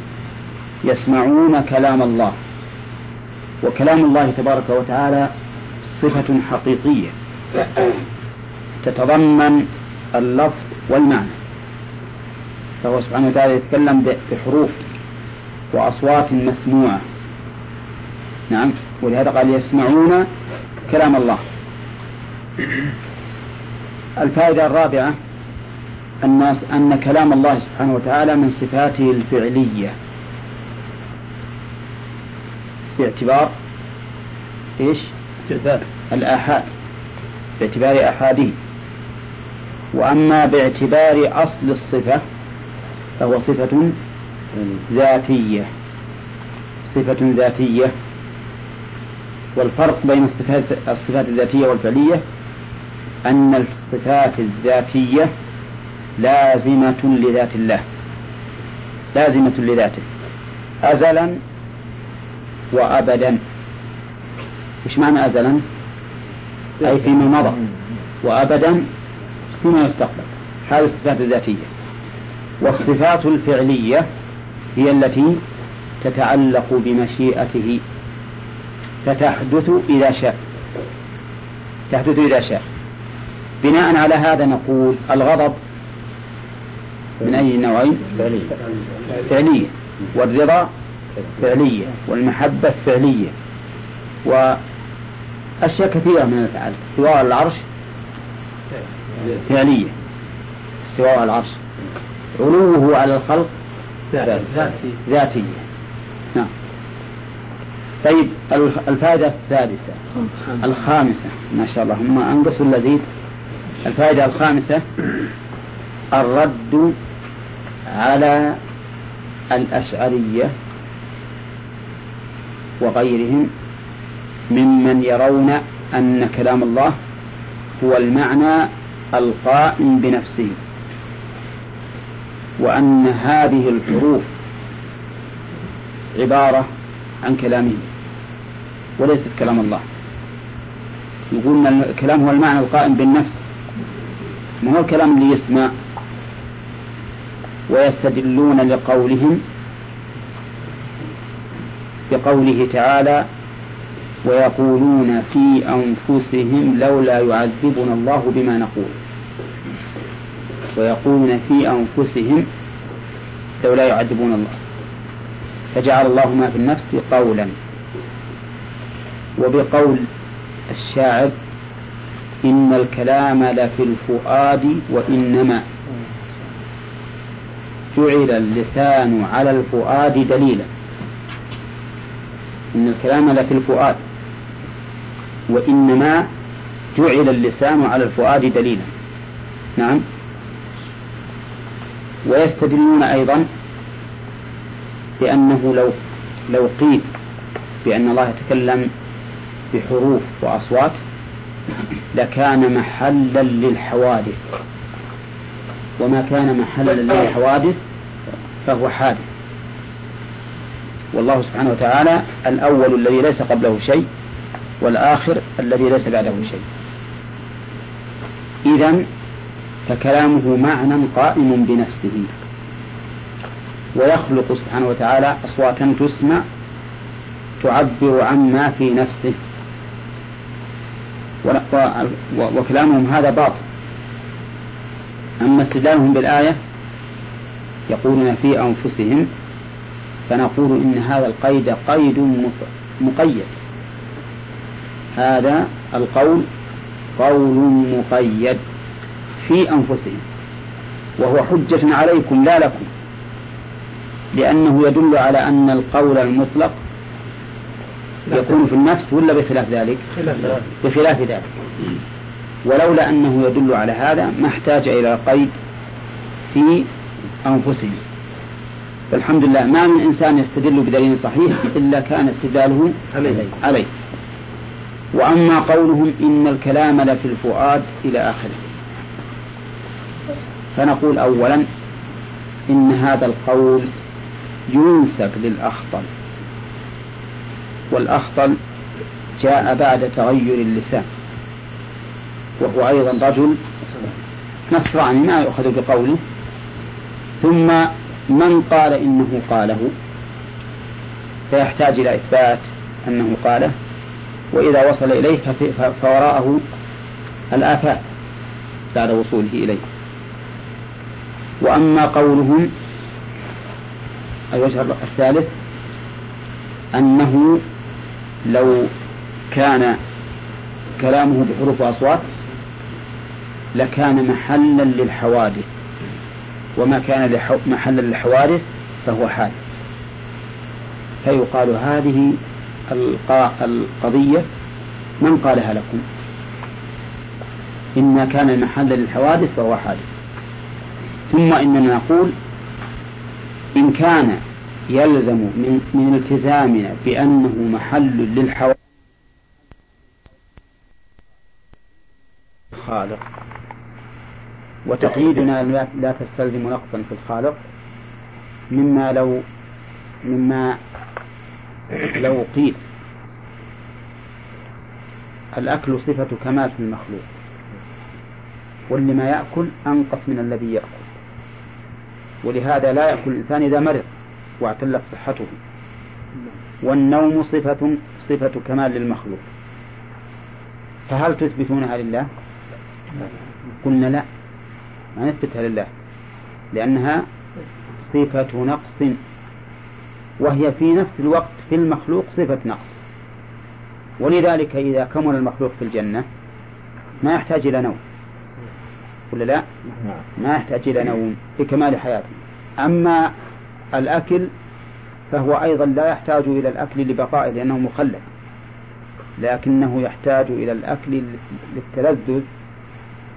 S1: يسمعون كلام الله. وكلام الله تبارك وتعالى صفة حقيقية. تتضمن اللفظ والمعنى. فهو سبحانه وتعالى يتكلم بحروف وأصوات مسموعة. نعم. ولهذا قال يسمعون كلام الله. الفائدة الرابعة الناس أن كلام الله سبحانه وتعالى من صفاته الفعلية. باعتبار إيش؟ الآحاد. باعتبار آحاده. وأما باعتبار أصل الصفة فهو صفة ذاتية. صفة ذاتية. والفرق بين الصفات الصفات الذاتية والفعلية أن الصفات الذاتية لازمة لذات الله. لازمة لذاته. أزلا وأبدا. وش معنى أزلا؟ أي فيما مضى. وأبدا فيما يستقبل. هذه الصفات الذاتية. والصفات الفعلية هي التي تتعلق بمشيئته. فتحدث إذا شاء. تحدث إذا شاء. بناء على هذا نقول الغضب من أي نوعين؟ فعلية والرضا فعلية والمحبة فعلية وأشياء كثيرة من الأفعال. استواء على العرش فعلية استواء على العرش. علوه على الخلق ذاتية. نعم. طيب الفائدة السادسة الخامسة. ما شاء الله. هم أنقص ولا زيد؟ الفائدة الخامسة. الرد على الأشعرية وغيرهم ممن يرون أن كلام الله هو المعنى القائم بنفسه. وأن هذه الحروف عبارة عن كلامه وليست كلام الله. يقول أن الكلام هو المعنى القائم بالنفس. ما هو الكلام اللي يسمع؟ ويستدلون لقولهم بقوله تعالى ويقولون في أنفسهم لولا يعذبنا الله بما نقول. ويقولون في أنفسهم لولا يعذبون الله. فجعل الله ما في النفس قولا. وبقول الشاعر إن الكلام لفي الفؤاد وإنما. جعل اللسان على الفؤاد دليلا. إن الكلام لفي الفؤاد وإنما جعل اللسان على الفؤاد دليلا. نعم. ويستدلون أيضا بأنه لو لو قيل بأن الله يتكلم بحروف وأصوات لكان محلا للحوادث. وما كان محلا للحوادث فهو حادث. والله سبحانه وتعالى الأول الذي ليس قبله شيء والآخر الذي ليس بعده شيء. إذا فكلامه معنى قائم بنفسه. ويخلق سبحانه وتعالى أصواتا تسمع تعبر عما في نفسه. وكلامهم هذا باطل. أما استدلالهم بالآية يقولون في أنفسهم فنقول إن هذا القيد قيد مقيد. هذا القول قول مقيد في أنفسهم وهو حجة عليكم لا لكم. لأنه يدل على أن القول المطلق يكون في النفس ولا بخلاف ذلك؟ بخلاف ذلك. ولولا أنه يدل على هذا ما احتاج إلى قيد في أنفسهم فالحمد لله ما من إنسان يستدل بدليل صحيح إلا كان استدلاله عليه, عليه. وأما قولهم إن الكلام لفي الفؤاد إلى آخره. فنقول أولا إن هذا القول ينسب للأخطل. والأخطل جاء بعد تغير اللسان. وهو أيضا رجل نصراني ما يؤخذ بقوله. ثم من قال إنه قاله؟ فيحتاج إلى إثبات أنه قاله. وإذا وصل إليه فوراءه الآفات بعد وصوله إليه. وأما قولهم الوجه الثالث أنه لو كان كلامه بحروف وأصوات لكان محلا للحوادث وما كان محلا للحوادث فهو حادث فيقال هذه القضية من قالها لكم؟ إن كان محلا للحوادث فهو حادث. ثم إننا نقول إن كان يلزم من, من التزامنا بأنه محل للحوادث. خالق. وتقييدنا لا تستلزم نقصا في الخالق. مما لو مما لو قيل. الأكل صفة كمال في المخلوق. واللي ما يأكل أنقص من الذي يأكل. ولهذا لا يأكل الإنسان إذا مرض واعتلت صحته. والنوم صفة صفة كمال للمخلوق. فهل تثبتونها لله؟ قلنا لا. ما نثبتها لله. لأنها صفة نقص. وهي في نفس الوقت في المخلوق صفة نقص. ولذلك إذا كمل المخلوق في الجنة ما يحتاج إلى نوم. ولا لا؟ ما يحتاج إلى نوم لكمال حياته. أما الأكل فهو أيضا لا يحتاج إلى الأكل لبقائه لأنه مخلد لكنه يحتاج إلى الأكل للتلذذ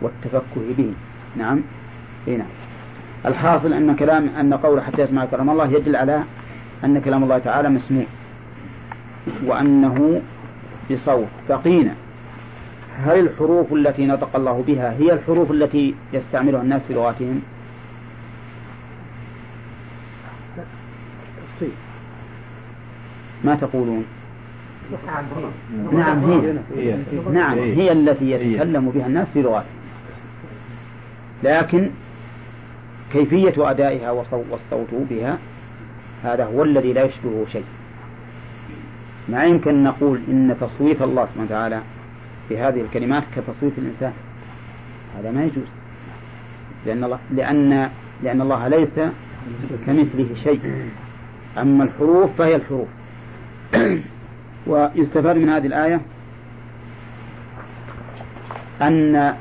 S1: والتفكه به. نعم. إي نعم. الحاصل أن كلام أن قول حتى يسمع كلام الله يدل على أن كلام الله تعالى مسموع. وأنه بصوت بقينا هل الحروف التي نطق الله بها هي الحروف التي يستعملها الناس في لغاتهم؟ ما تقولون؟ نعم هي نعم هي. التي يتكلم بها الناس في لغاتهم. لكن كيفية أدائها والصوت بها هذا هو الذي لا يشبهه شيء. ما يمكن نقول إن تصويت الله سبحانه وتعالى في هذه الكلمات كتصويت الإنسان. هذا ما يجوز. لأن الله لأن لأن الله ليس كمثله شيء. أما الحروف فهي الحروف. ويستفاد من هذه الآية أن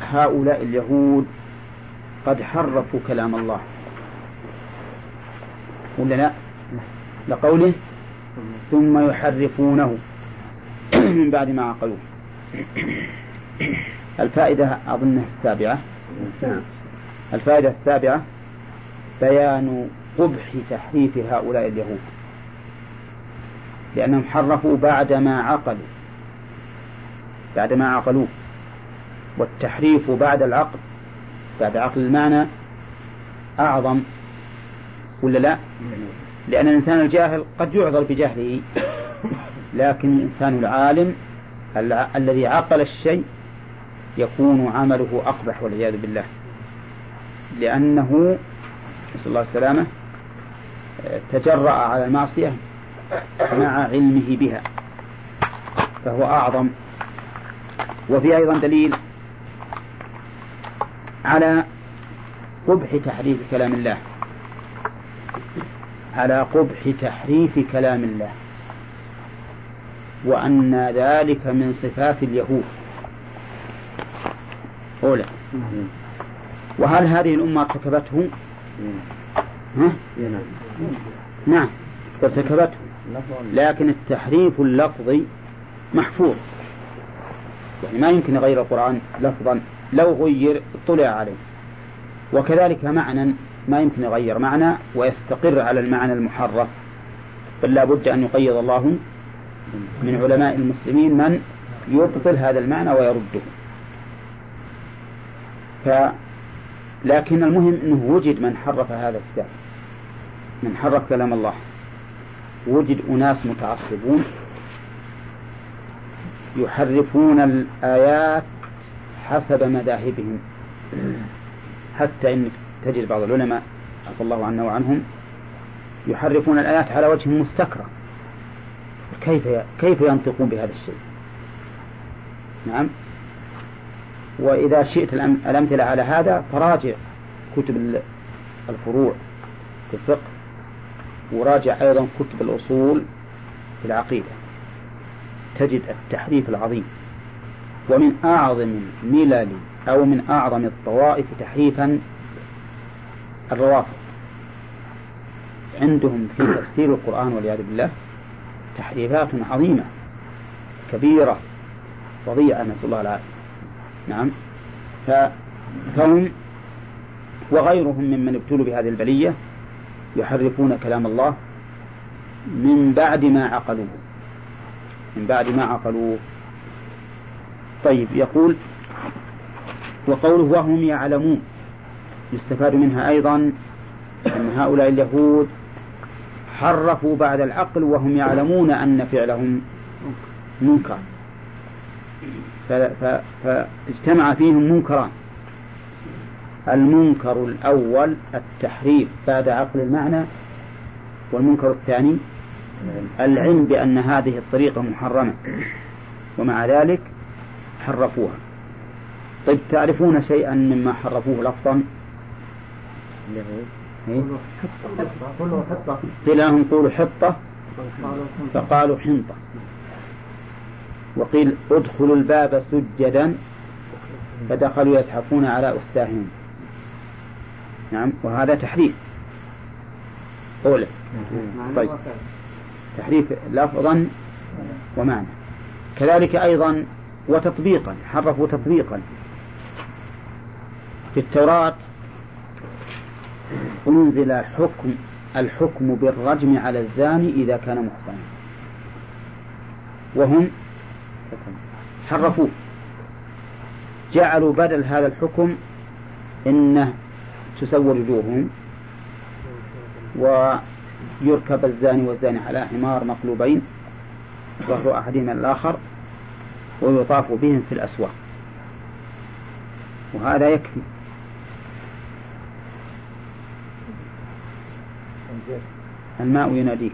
S1: هؤلاء اليهود قد حرفوا كلام الله. ولا لا؟ لقوله ثم يحرفونه. من بعد ما عقلوه. الفائدة أظنها السابعة. الفائدة السابعة بيان قبح تحريف هؤلاء اليهود. لأنهم حرفوا بعدما عقلوا. بعدما عقلوه. والتحريف بعد العقل. بعد عقل المعنى أعظم ولا لا؟ لأن الإنسان الجاهل قد يعذر بجهله لكن الإنسان العالم الذي عقل الشيء يكون عمله أقبح والعياذ بالله. لأنه نسأل الله السلامة تجرأ على المعصية مع علمه بها فهو أعظم. وفي أيضا دليل على قبح تحريف كلام الله. على قبح تحريف كلام الله. وأن ذلك من صفات اليهود. أولى. وهل هذه الأمة ارتكبته؟ ها؟ نعم ارتكبته لكن التحريف اللفظي محفوظ. يعني ما يمكن يغير القرآن لفظا لو غير اطلع عليه. وكذلك معنى ما يمكن يغير معنى ويستقر على المعنى المحرف. بل لا بد أن يقيض الله من علماء المسلمين من يبطل هذا المعنى ويرده. ف لكن المهم أنه وجد من حرف هذا الكتاب. من حرف كلام الله. وجد أناس متعصبون يحرفون الآيات حسب مذاهبهم. حتى إن تجد بعض العلماء عفى الله عنا وعنهم يحرفون الآيات على وجه مستكرى كيف كيف ينطقون بهذا الشيء؟ نعم. وإذا شئت الأمثلة على هذا فراجع كتب الفروع في الفقه وراجع أيضا كتب الأصول في العقيدة. تجد التحريف العظيم. ومن أعظم ملل أو من أعظم الطوائف تحريفا الروافض. عندهم في تفسير القرآن والعياذ بالله تحريفات عظيمة كبيرة فظيعة نسأل الله العافية. نعم. فهم وغيرهم ممن ابتلوا بهذه البلية يحرفون كلام الله من بعد ما عقلوه. من بعد ما عقلوه. طيب يقول وقوله وهم يعلمون يستفاد منها أيضا أن هؤلاء اليهود حرفوا بعد العقل وهم يعلمون أن فعلهم منكر. فاجتمع فيهم منكران. المنكر الأول التحريف بعد عقل المعنى والمنكر الثاني العلم بأن هذه الطريقة محرمة ومع ذلك حرفوها. طيب تعرفون شيئا مما حرفوه لفظا؟ قيل لهم قولوا حطة فقالوا حنطة. وقيل ادخلوا الباب سجدا فدخلوا يزحفون على أستاههم. نعم وهذا تحريف. أولى طيب. تحريف لفظا ومعنى. كذلك أيضا وتطبيقا حرفوا تطبيقا. في التوراة أنزل حكم الحكم بالرجم على الزاني إذا كان محصنا وهم حرفوه. جعلوا بدل هذا الحكم إنه تسور وجوههم ويركب الزاني والزاني على حمار مقلوبين ظهر احدهما الآخر ويطاف بهم في الأسواق. وهذا يكفي. الماء يناديك.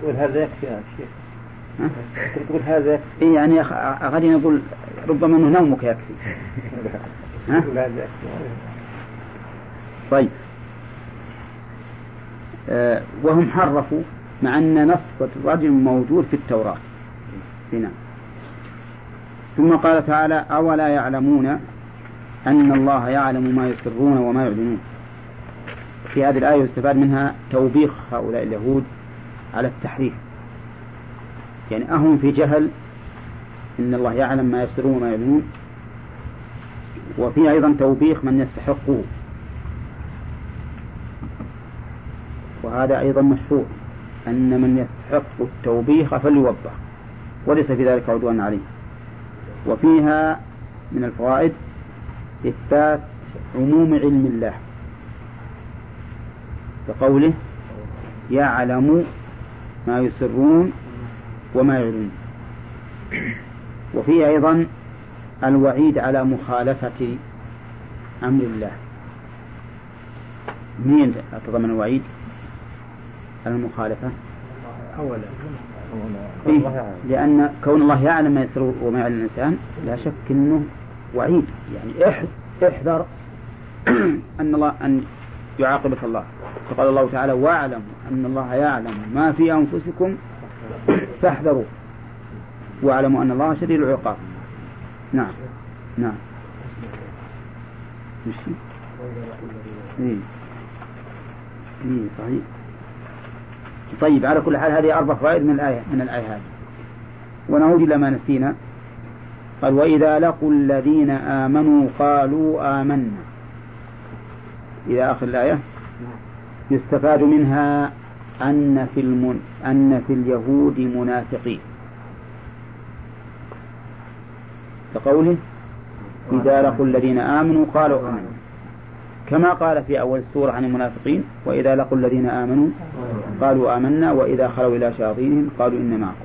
S4: تقول هذا يكفي يا شيخ.
S1: تقول هذا إيه يعني غادي نقول ربما إنه نومك يكفي ها؟ طيب. آه وهم حرفوا مع أن نص الرجل موجود في التوراة. هنا. ثم قال تعالى أولا يعلمون أن الله يعلم ما يسرون وما يعلنون. في هذه الآية يستفاد منها توبيخ هؤلاء اليهود على التحريف. يعني أهم في جهل إن الله يعلم ما يسرون وما يعلنون وفي أيضا توبيخ من يستحقه وهذا أيضا مشروع أن من يستحق التوبيخ فليوبخ وليس في ذلك عدوان عليه. وفيها من الفوائد إثبات عموم علم الله. كقوله يعلم ما يسرون وما يعلنون. وفيه أيضا الوعيد على مخالفة أمر الله. مين تضمن الوعيد؟ المخالفة.
S4: أولا.
S1: إيه؟ لأن كون الله يعلم ما يسر وما يعلم الإنسان لا شك أنه وعيد. يعني احذر أن الله أن يعاقبك الله. فقال الله تعالى واعلموا أن الله يعلم ما في أنفسكم فاحذروا. واعلموا أن الله شديد العقاب. نعم. نعم. مش إيه. إيه صحيح. طيب على كل حال هذه أربع فوائد من الآية من الآية هذه. ونعود إلى ما نسينا. قال وإذا لقوا الذين آمنوا قالوا آمنا. إلى آخر الآية. يستفاد منها أن في المن... أن في اليهود منافقين كقوله إذا لقوا الذين آمنوا قالوا آمنا كما قال في أول السورة عن المنافقين وإذا لقوا الذين آمنوا قالوا آمنا وإذا خلوا إلى شياطينهم قالوا إن معكم.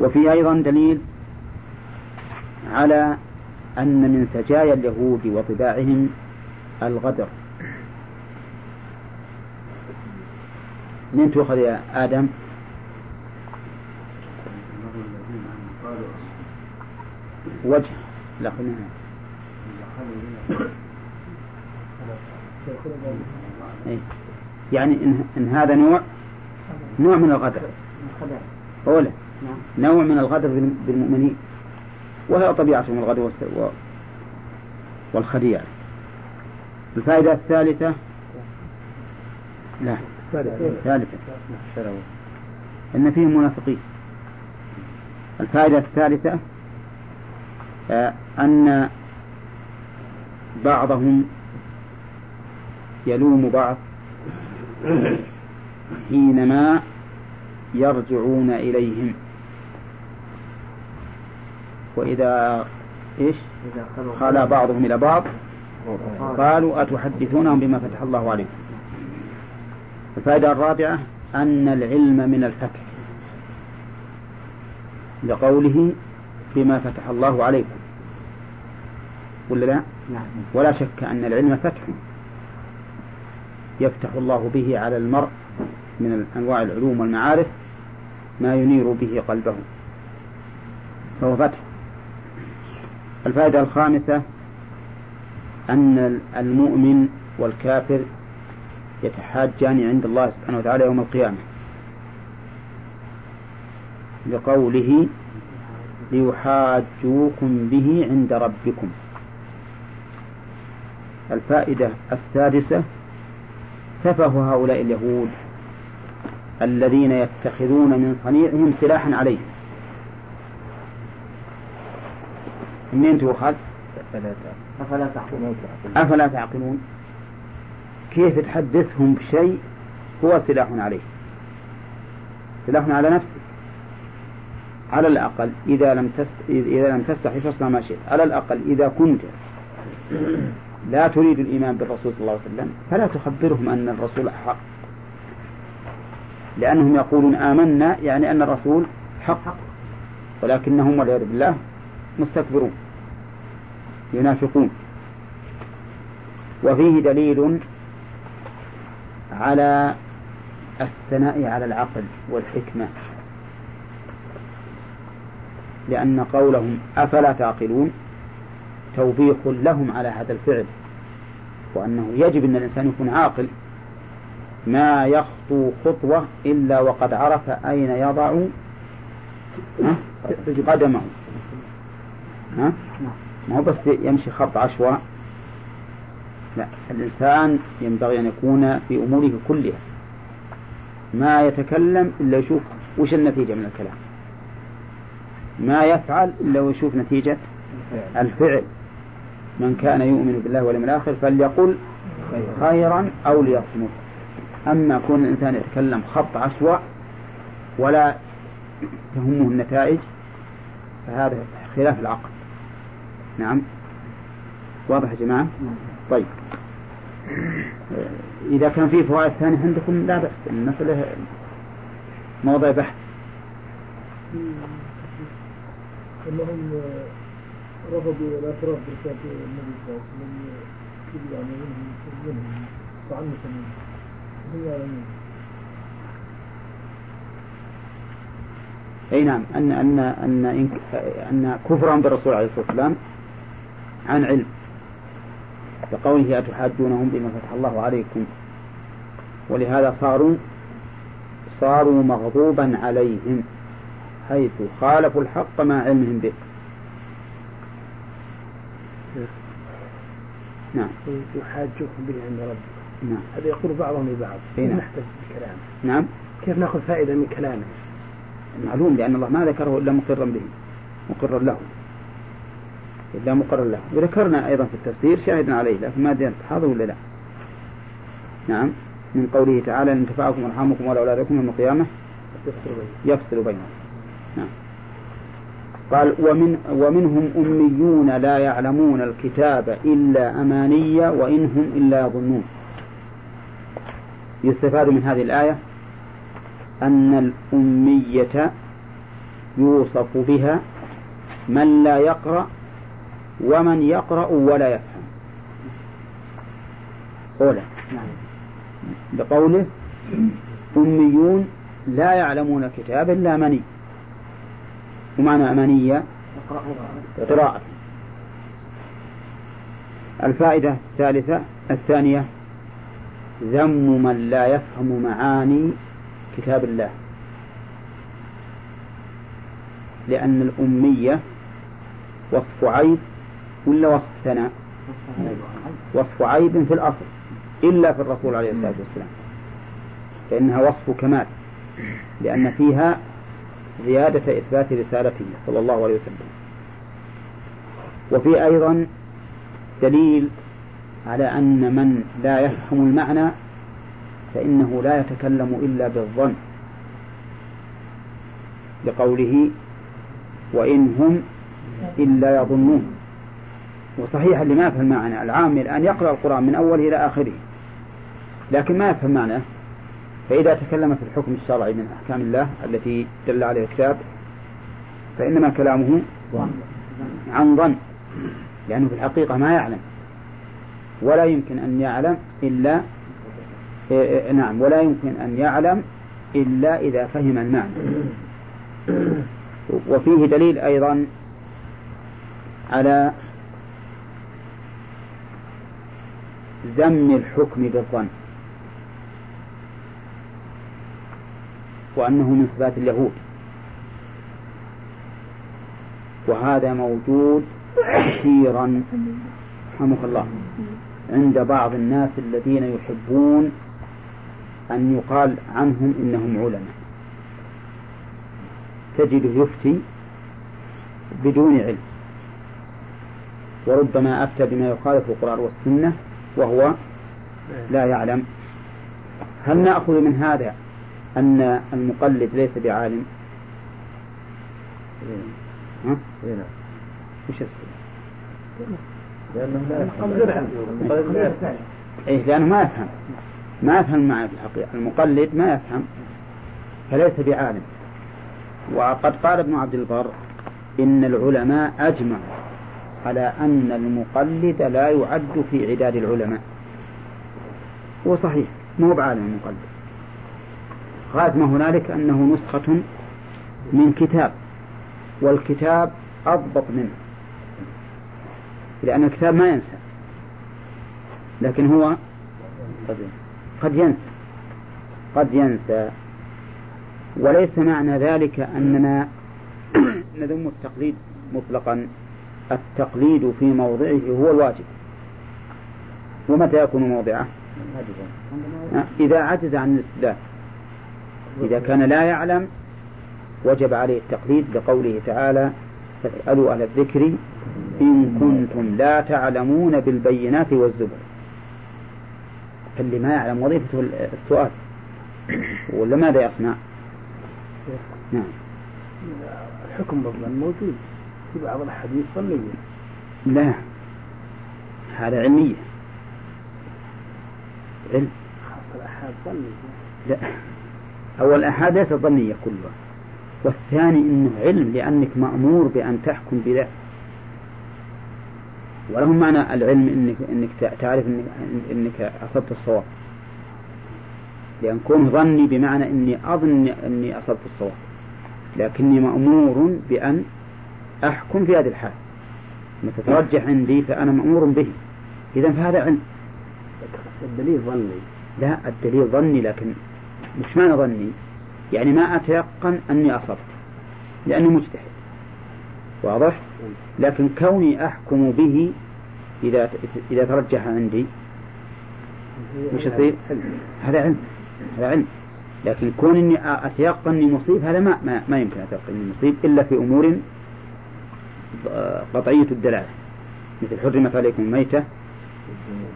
S1: وفي أيضا دليل على أن من سجايا اليهود وطباعهم الغدر. من تؤخذ يا آدم؟ وجه. لا إيه. يعني إن, إن هذا نوع نوع من الغدر. أولا نوع من الغدر بالمؤمنين. وهي طبيعتهم الغدر والخديع الفائدة الثالثة؟ لا. ثالثة. أن فيهم منافقين. الفائدة الثالثة آه، أن بعضهم يلوم بعض حينما يرجعون إليهم. وإذا إيش؟ خلا بعضهم إلى بعض. قالوا أتحدثونهم بما فتح الله عليكم؟ الفائدة الرابعة أن العلم من الفتح لقوله بما فتح الله عليكم. ولا لا؟ ولا شك أن العلم فتح. يفتح الله به على المرء من أنواع العلوم والمعارف ما ينير به قلبه. فهو فتح. الفائدة الخامسة أن المؤمن والكافر يتحاجان عند الله سبحانه وتعالى يوم القيامة. لقوله ليحاجوكم به عند ربكم. الفائدة السادسة سفه هؤلاء اليهود الذين يتخذون من صنيعهم سلاحا عليهم. منين تؤخذ؟ أفلا تعقلون؟ أفلا تعقلون؟ كيف تحدثهم بشيء هو سلاح عليه. سلاح على نفسك. على الأقل إذا لم تست... إذا لم تستحي فاصنع ما شئت. على الأقل إذا كنت لا تريد الإيمان بالرسول صلى الله عليه وسلم فلا تخبرهم أن الرسول حق. لأنهم يقولون آمنا يعني أن الرسول حق. ولكنهم والعياذ بالله مستكبرون. ينافقون. وفيه دليل على الثناء على العقل والحكمة. لأن قولهم أفلا تعقلون؟ توبيخ لهم على هذا الفعل. وأنه يجب أن الإنسان يكون عاقل. ما يخطو خطوة إلا وقد عرف أين يضع قدمه؟ ما هو بس يمشي خط عشواء لا الإنسان ينبغي أن يكون في أموره كلها. ما يتكلم إلا يشوف وش النتيجة من الكلام. ما يفعل إلا ويشوف نتيجة الفعل. من كان يؤمن بالله واليوم الآخر فليقل خيرا أو ليصمت. أما كون الإنسان يتكلم خط عشواء ولا تهمه النتائج فهذا خلاف العقل. نعم. واضح يا جماعة؟ طيب. إذا كان في فوائد ثانية عندكم لا بأس المسألة موضع بحث.
S6: أنهم رفضوا الاعتراف برسالة النبي صلى الله عليه وسلم كل يعني منهم منهم تعنتا منهم هم يعلمون
S1: أي نعم. أن أن أن أن كفرهم بالرسول عليه الصلاة والسلام عن علم. بقوله أتحاجونهم بما فتح الله عليكم؟ ولهذا صاروا صاروا مغضوبا عليهم حيث خالفوا الحق مع علمهم به. نعم.
S7: يحاجوكم به عند ربكم.
S1: نعم.
S7: هذا يقول بعضهم لبعض.
S1: إيه نعم.
S7: نحتج بكلامه
S1: نعم.
S7: كيف نأخذ فائدة من كلامه؟
S1: معلوم لأن الله ما ذكره إلا مقرا به مقرا له. إلا مقرا له. وذكرنا أيضا في التفسير شاهدنا عليه لكن ما أدري هذا ولا لا. نعم من قوله تعالى إن تنفعكم أرحامكم ولا أولادكم يوم القيامة يفصل بينهم. نعم. قال ومن ومنهم أميون لا يعلمون الكتاب إلا أماني وإن هم إلا يظنون. يستفاد من هذه الآية أن الأمية يوصف بها من لا يقرأ ومن يقرأ ولا يفهم. أولى. بقوله أميون لا يعلمون الكتاب إلا أماني ومعنى أمانية قراءة. الفائدة الثالثة الثانية ذم من لا يفهم معاني كتاب الله. لأن الأمية وصف عيب ولا وصف ثناء؟ وصف عيب في الأصل إلا في الرسول عليه الصلاة والسلام. فإنها وصف كمال لأن فيها زيادة إثبات رسالته صلى الله عليه وسلم. وفي أيضا دليل على أن من لا يفهم المعنى فإنه لا يتكلم إلا بالظن. لقوله وإن هم إلا يظنون. وصحيح اللي ما يفهم المعنى العام الآن يقرأ القرآن من أوله إلى آخره. لكن ما يفهم معناه فإذا تكلم في الحكم الشرعي من أحكام الله التي دل عليها الكتاب فإنما كلامه عن ظن لأنه في الحقيقة ما يعلم. ولا يمكن أن يعلم إلا نعم ولا يمكن أن يعلم إلا إذا فهم المعنى. وفيه دليل أيضا على ذم الحكم بالظن. وأنه من صفات اليهود. وهذا موجود كثيرا. رحمك الله. عند بعض الناس الذين يحبون أن يقال عنهم إنهم علماء. تجده يفتي بدون علم. وربما أفتى بما يخالف القرآن والسنة. وهو لا يعلم. هل نأخذ من هذا أن المقلد ليس بعالم؟ ها؟ وش
S4: لأنه لا يفهم.
S1: إيه لأنه ما يفهم. ما يفهم المعنى في الحقيقة. المقلد ما يفهم. فليس بعالم. وقد قال ابن عبد البر إن العلماء أجمعوا على أن المقلد لا يعد في عداد العلماء. وصحيح مو بعالم المقلد. غاية ما هنالك أنه نسخة من كتاب والكتاب أضبط منه لأن الكتاب ما ينسى لكن هو قد ينسى قد ينسى. وليس معنى ذلك أننا نذم التقليد مطلقا. التقليد في موضعه هو الواجب. ومتى يكون موضعه؟ إذا عجز عن الاستدلال إذا كان لا يعلم وجب عليه التقليد بقوله تعالى فاسألوا أهل الذكر إن كنتم لا تعلمون بالبينات والزبر. فاللي ما يعلم وظيفته السؤال. ولا ماذا يصنع؟ نعم
S7: الحكم بالظن موجود. في بعض الأحاديث ظنية
S1: لا. هذا علمية. علم.
S7: خاصة الأحاد ظنية
S1: لا. أول الأحاد ليست ظنية كلها. والثاني أنه علم لأنك مأمور بأن تحكم بذلك وله معنى العلم إنك إنك تعرف إنك, إنك أصبت الصواب. لأن كونه ظني بمعنى إني أظن إني أصبت الصواب. لكني مأمور بأن أحكم في هذه الحال. ما تترجح عندي فأنا مأمور به. إذا فهذا علم.
S7: الدليل ظني.
S1: لا الدليل ظني لكن مش معنى ظني. يعني ما أتيقن أني أصبت لأني مجتهد. واضح؟ لكن كوني أحكم به إذا إذا ترجح عندي وش يصير؟ هذا علم. هذا علم. لكن كون إني أتيقن أني مصيب هذا ما ما, ما يمكن أتيقن أني مصيب إلا في أمور قطعية الدلاله مثل حرمت عليكم الميتة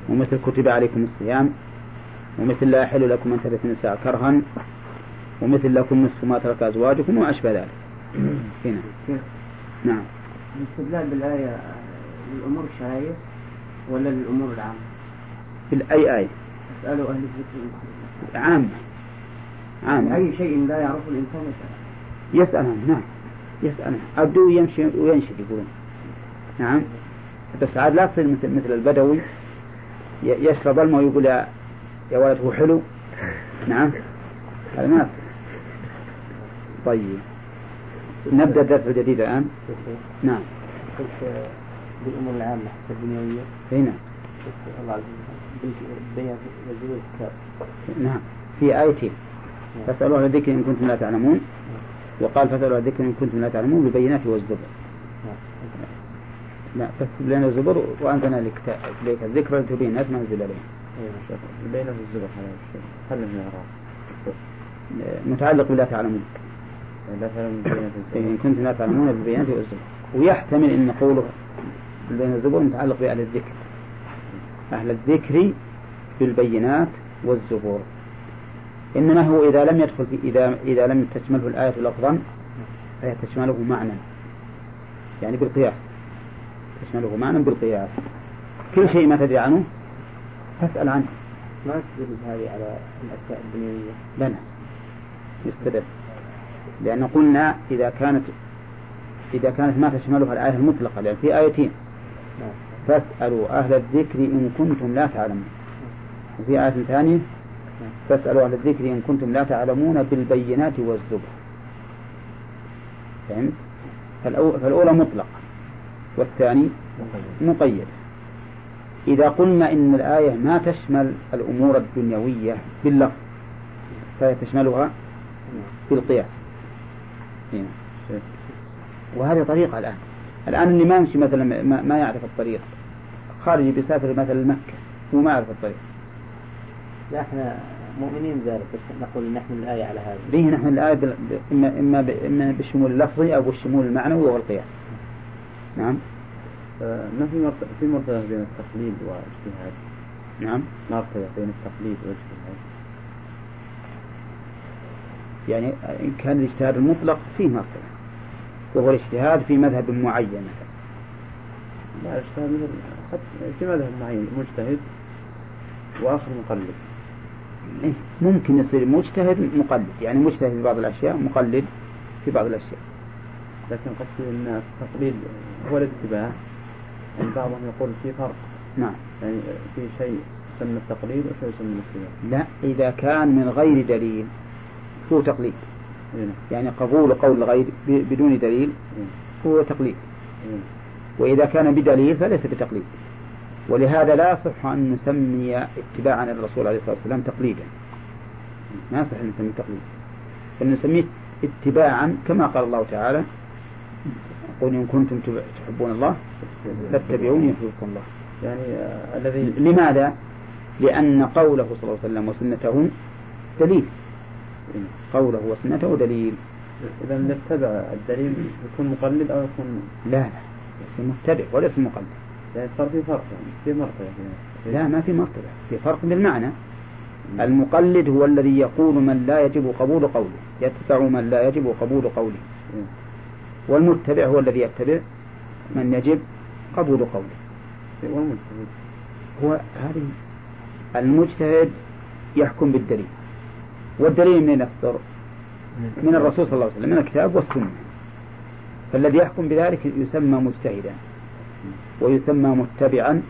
S1: ومثل كتب عليكم الصيام ومثل لا يحل لكم أن ترثوا النساء كرها ومثل لكم نصف ما ترك أزواجكم وما اشبه ذلك. هنا. نعم.
S2: الاستدلال بالآية للأمور الشرعية ولا للأمور العامة؟
S1: في أي آية؟
S2: أسألوا أهل الذكر
S1: عامة عامة
S2: أي شيء لا يعرفه الإنسان يسأل.
S1: يسأل عنه نعم. يسأل عبده يمشي وينشد يقولون. نعم. بس عاد لا تصير مثل مثل البدوي. يشرب الماء ويقول يا يا ولد هو حلو. نعم. هذا ما طيب. نبدأ الدرس الجديد الآن. نعم.
S2: بالأمور العامة الدنيوية.
S1: هنا
S2: الله عز وجل
S1: نعم. في آيتين. فاسألوا أهل الذكر إن كنتم لا تعلمون. وقال أهل الذكر إن كنتم لا تعلمون بالبينات والزبر. لا فاسألوا لنا الزبر وأنزلنا إليك الذكر لتبين الناس ما نزل عليهم
S3: البينات والزبر هذا من الإعراب
S1: متعلق بلا تعلمون.
S3: لا تعلمون
S1: إن كنتم لا تعلمون بالبينات والزبر. ويحتمل أن قوله بين الزبور متعلق بأهل الذكر. أهل الذكر بالبينات والزبور. إنما هو إذا لم يدخل في إذا إذا لم تشمله الآية لفظا فهي تشمله معنى. يعني بالقياس. تشمله معنى بالقياس. كل شيء ما تدري عنه فاسأل عنه.
S2: ما تدل هذه على الأشياء الدنيوية؟
S1: لا يستدل. لأن قلنا إذا كانت إذا كانت ما تشملها الآية المطلقة لأن في آيتين. فاسألوا أهل الذكر إن كنتم لا تعلمون. وفي آية ثانية فاسألوا أهل الذكر إن كنتم لا تعلمون بالبينات والزبر. فهمت؟ فالأولى مطلقة والثاني مقيد. إذا قلنا إن الآية ما تشمل الأمور الدنيوية باللفظ فهي تشملها بالقياس. هنا. وهذه طريقة الآن. الآن اللي ما يمشي مثلا ما يعرف الطريق. خارجي بيسافر مثلا مكة وما يعرف الطريق.
S2: لا إحنا مؤمنين ذلك بس نقول نحن الآية على هذا.
S1: به نحن الآية بال... إما إما ب... إما بالشمول اللفظي أو بالشمول المعنوي وهو القياس. نعم.
S3: ما في مرتبة في مرتبة بين التقليد والاجتهاد؟
S1: نعم.
S3: مرتبة بين التقليد والاجتهاد؟
S1: يعني إن كان الاجتهاد المطلق فيه مرتبة. وهو الاجتهاد في مذهب معين مثلا.
S3: لا اجتهاد مثل حتى في مذهب معين مجتهد وآخر مقلد.
S1: ممكن يصير مجتهد مقلد. يعني مجتهد في بعض الأشياء مقلد في بعض الأشياء.
S3: لكن قصدي أن التقليد هو الاتباع يعني بعضهم يقول في فرق.
S1: نعم.
S3: يعني في شيء يسمى التقليد وشيء يسمى الاتباع.
S1: لا إذا كان من غير دليل هو تقليد.
S3: هنا.
S1: يعني قبول قول الغير بدون دليل
S3: هنا.
S1: هو تقليد.
S3: هنا.
S1: وإذا كان بدليل فليس بتقليد. ولهذا لا يصح أن نسمي اتباعا للرسول عليه الصلاة والسلام تقليدا. ما يصح أن نسميه تقليد. بل نسميه اتباعا كما قال الله تعالى قل إن كنتم تحبون الله فاتبعوني يحببكم الله.
S3: يعني آه، الذي
S1: لماذا؟ لأن قوله صلى الله عليه وسلم وسنته دليل. قوله وسنته دليل.
S3: إذا اللي اتبع الدليل يكون مقلد أو يكون
S1: لا لا ليس متبع وليس مقلد.
S3: صار في فرق يعني في مرتبة هنا.
S1: لا ما في مرتبة في فرق بالمعنى. المقلد هو الذي يقول من لا يجب قبول قوله يتبع من لا يجب قبول قوله. والمتبع هو الذي يتبع من يجب قبول قوله.
S3: والمجتهد.
S1: هو هذه المجتهد يحكم بالدليل. والدليل من يصدر من الرسول صلى الله عليه وسلم من الكتاب والسنة. فالذي يحكم بذلك يسمى مجتهدا. ويسمى متبعا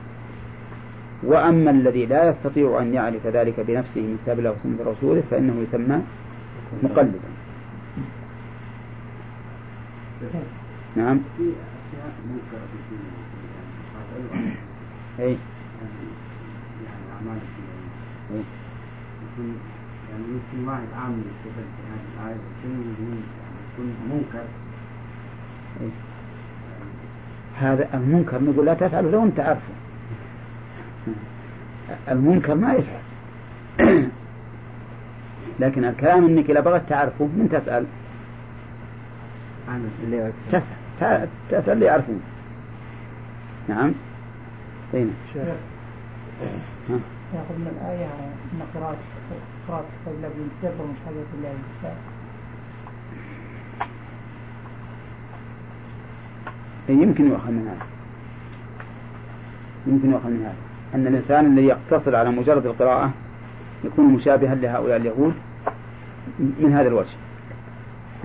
S1: وأما الذي لا يستطيع أن يعرف ذلك بنفسه من كتاب الله وسنة رسوله فإنه يسمى مقلدا نعم أي
S3: يعني
S1: إيه.
S3: يعني يمكن واحد عامل في هذه الآية يكون يكون منكر
S1: إيه. هذا المنكر نقول لا تفعله لو أنت عارفه. المنكر ما يفعل لكن الكلام إنك إذا بغيت تعرفه من تسأل؟
S3: أنا
S2: اللي
S1: تسأل تسأل اللي يعرفون نعم. اين ها؟
S8: ياخذ من الآية أن قراءة قراءة كتاب الله ومشاهدة الله.
S1: يمكن يؤخذ من هذا. يمكن يؤخذ من هذا. أن الإنسان الذي يقتصر على مجرد القراءة يكون مشابها لهؤلاء اليهود من هذا الوجه.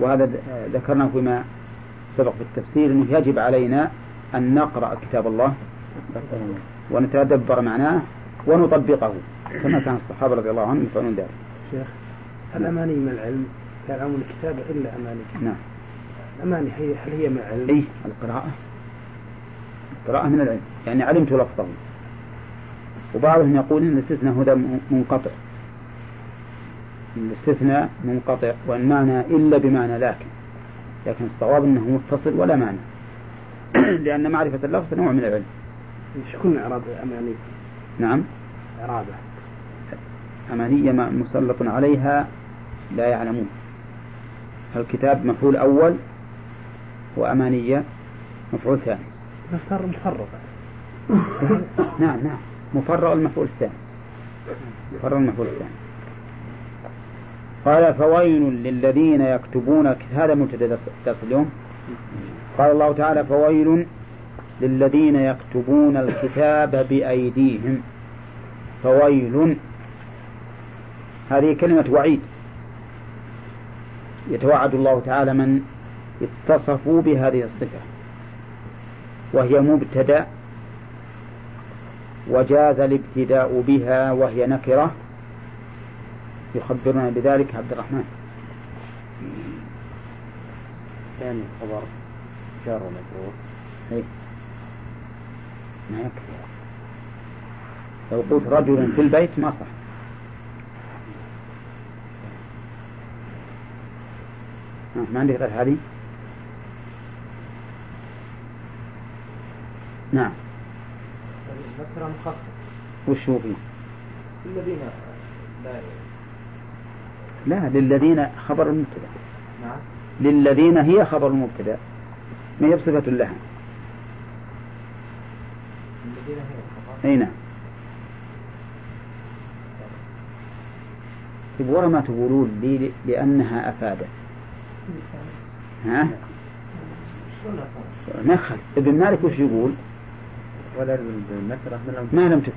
S1: وهذا ذكرناه فيما سبق في التفسير أنه يجب علينا أن نقرأ كتاب الله ونتدبر معناه ونطبقه كما كان الصحابة رضي الله عنهم يفعلون ذلك.
S7: شيخ الأماني من العلم؟ يعلمون الكتابة إلا أماني؟
S1: نعم.
S7: الأماني هي هل هي من العلم؟
S1: أي القراءة. القراءة من العلم. يعني علمت لفظه وبعضهم يقول إن الاستثناء هذا منقطع. الاستثناء منقطع وإن معنى إلا بمعنى لكن. لكن الصواب إنه متصل ولا معنى. لأن معرفة اللفظ نوع من العلم.
S7: شكون إعراب أماني؟
S1: نعم.
S7: إعرابه.
S1: أمانية ما- مسلط عليها لا يعلمون. الكتاب مفعول أول وأمانية مفعول ثاني.
S7: صار مفرقة
S1: نعم نعم. مفرغ المفعول الثاني. مفرغ المفعول الثاني. قال فويل للذين يكتبون هذا مبتدأ درس اليوم. قال الله تعالى فويل للذين يكتبون الكتاب بأيديهم. فويل. هذه كلمة وعيد. يتوعد الله تعالى من اتصفوا بهذه الصفة. وهي مبتدأ وجاز الابتداء بها وهي نكرة. يخبرنا بذلك عبد الرحمن.
S2: ثاني خبر. جار ومجرور
S1: إيه؟ ما يكفي. لو قلت رجل في البيت ما صح. آه، ما عندك غير هذه؟ نعم. وش هو فيه
S2: الذين لا
S1: لا للذين خبر المبتدأ.
S2: نعم.
S1: للذين هي خبر المبتدأ. ما هي بصفة لها
S2: الذين هي
S1: أي نعم. طيب ورا ما تقولون لي لأنها أفادت. ها؟ ما يخالف ابن مالك وش يقول؟
S2: ولا النكرة من
S1: ما لم تفد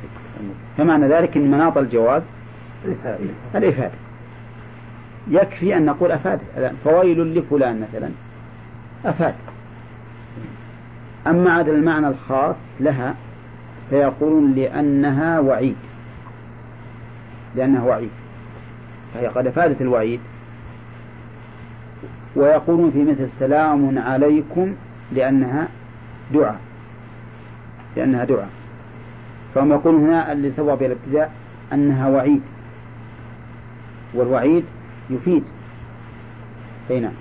S1: فمعنى ذلك أن مناط الجواز الإفادة. يكفي أن نقول أفاد فويل لفلان مثلا. أفاد أما عاد المعنى الخاص لها فيقولون لأنها وعيد. لأنها وعيد. فهي قد أفادت الوعيد. ويقولون في مثل سلام عليكم لأنها دعاء. لأنها دعاء. فهم يقولون هنا اللي سوى بالابتداء أنها وعيد. والوعيد يفيد. أي نعم.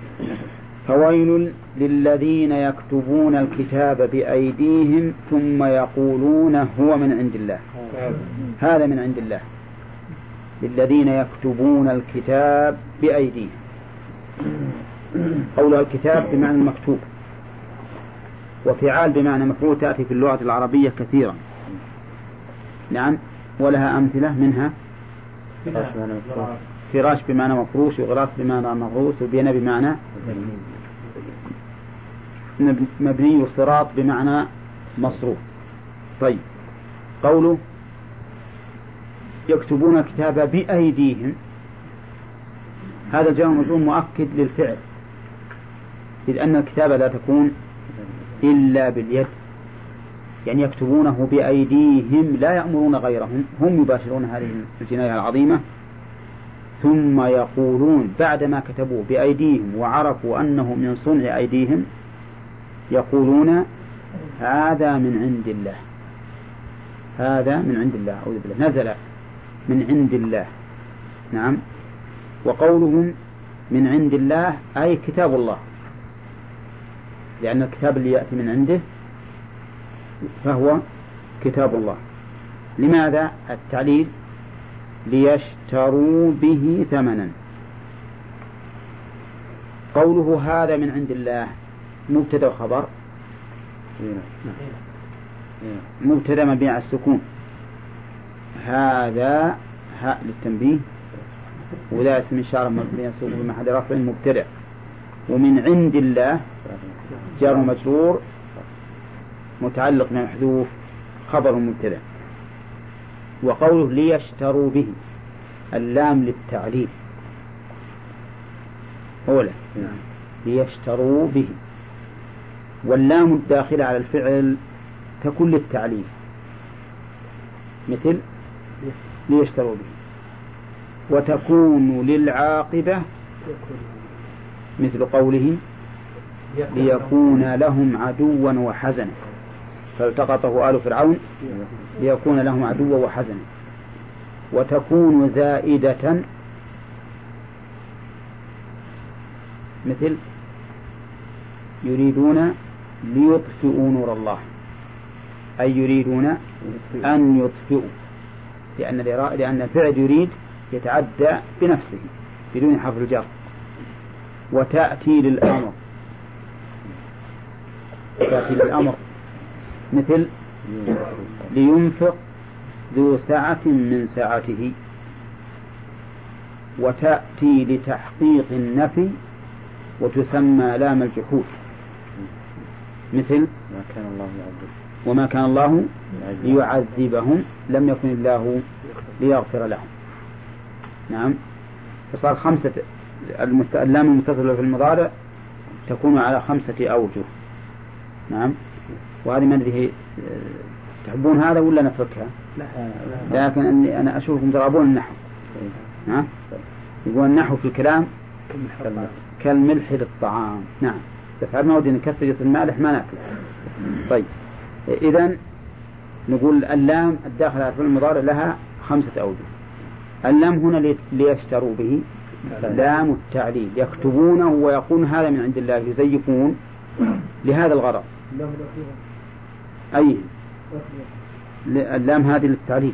S1: فويل للذين يكتبون الكتاب بأيديهم ثم يقولون هو من عند الله. هذا من عند الله. للذين يكتبون الكتاب بأيديهم. قولها الكتاب بمعنى المكتوب. وفعال بمعنى مفعول تأتي في اللغة العربية كثيرا. نعم ولها أمثلة منها فراش بمعنى مفروش وغراس بمعنى مغروس وبنى بمعنى مبني وصراط بمعنى مصروف. طيب قوله يكتبون الكتاب بأيديهم. هذا الجواب مجرور مؤكد للفعل إذ أن الكتابة لا تكون إلا باليد. يعني يكتبونه بأيديهم لا يأمرون غيرهم هم يباشرون هذه الجناية العظيمة. ثم يقولون بعدما كتبوه بأيديهم وعرفوا أنه من صنع أيديهم يقولون هذا من عند الله. هذا من عند الله أعوذ بالله. نزل من عند الله. نعم. وقولهم من عند الله أي كتاب الله. لأن الكتاب اللي يأتي من عنده فهو كتاب الله. لماذا؟ التعليل ليشتروا به ثمنا. قوله هذا من عند الله مبتدأ وخبر مبتدأ مبني على السكون. هذا هاء للتنبيه. وذا اسم إشارة مبني السكون بمحل رفع مبتدأ. ومن عند الله جار مجرور متعلق محذوف خبر مبتدأ. وقوله ليشتروا به اللام للتعليل. أولى ليشتروا به. واللام الداخلة على الفعل تكون للتعليل. مثل ليشتروا به. وتكون للعاقبة. مثل قوله ليكون لهم عدوا وحزنا. فالتقطه آل فرعون ليكون لهم عدوا وحزنا. وتكون زائدة مثل يريدون ليطفئوا نور الله. أي يريدون أن يطفئوا. لأن لأن الفعل يريد يتعدى بنفسه بدون حرف الجر. وتأتي للأمر. تأتي للأمر مثل لينفق ذو سعة من سعته وتأتي لتحقيق النفي وتسمى لام الجحود. مثل
S2: ما كان الله
S1: وما كان الله ليعذبهم لم يكن الله ليغفر لهم. نعم. فصار خمسة اللام المتصلة في المضارع تكون على خمسة أوجه. نعم. وهذه ما أدري تحبون هذا ولا نتركها؟ لكن أني أنا أشوفكم ترابون النحو. نعم. يقول النحو في الكلام كالملح للطعام. نعم. بس عاد ما ودي نكثر يصير مالح ما ناكل. طيب. إذا نقول اللام الداخل على الفعل المضارع لها خمسة أوجه. اللام هنا ليشتروا به. لام التعليل. يكتبونه ويقول هذا من عند الله يزيفون لهذا الغرض. أي؟ اللام هذه للتعليل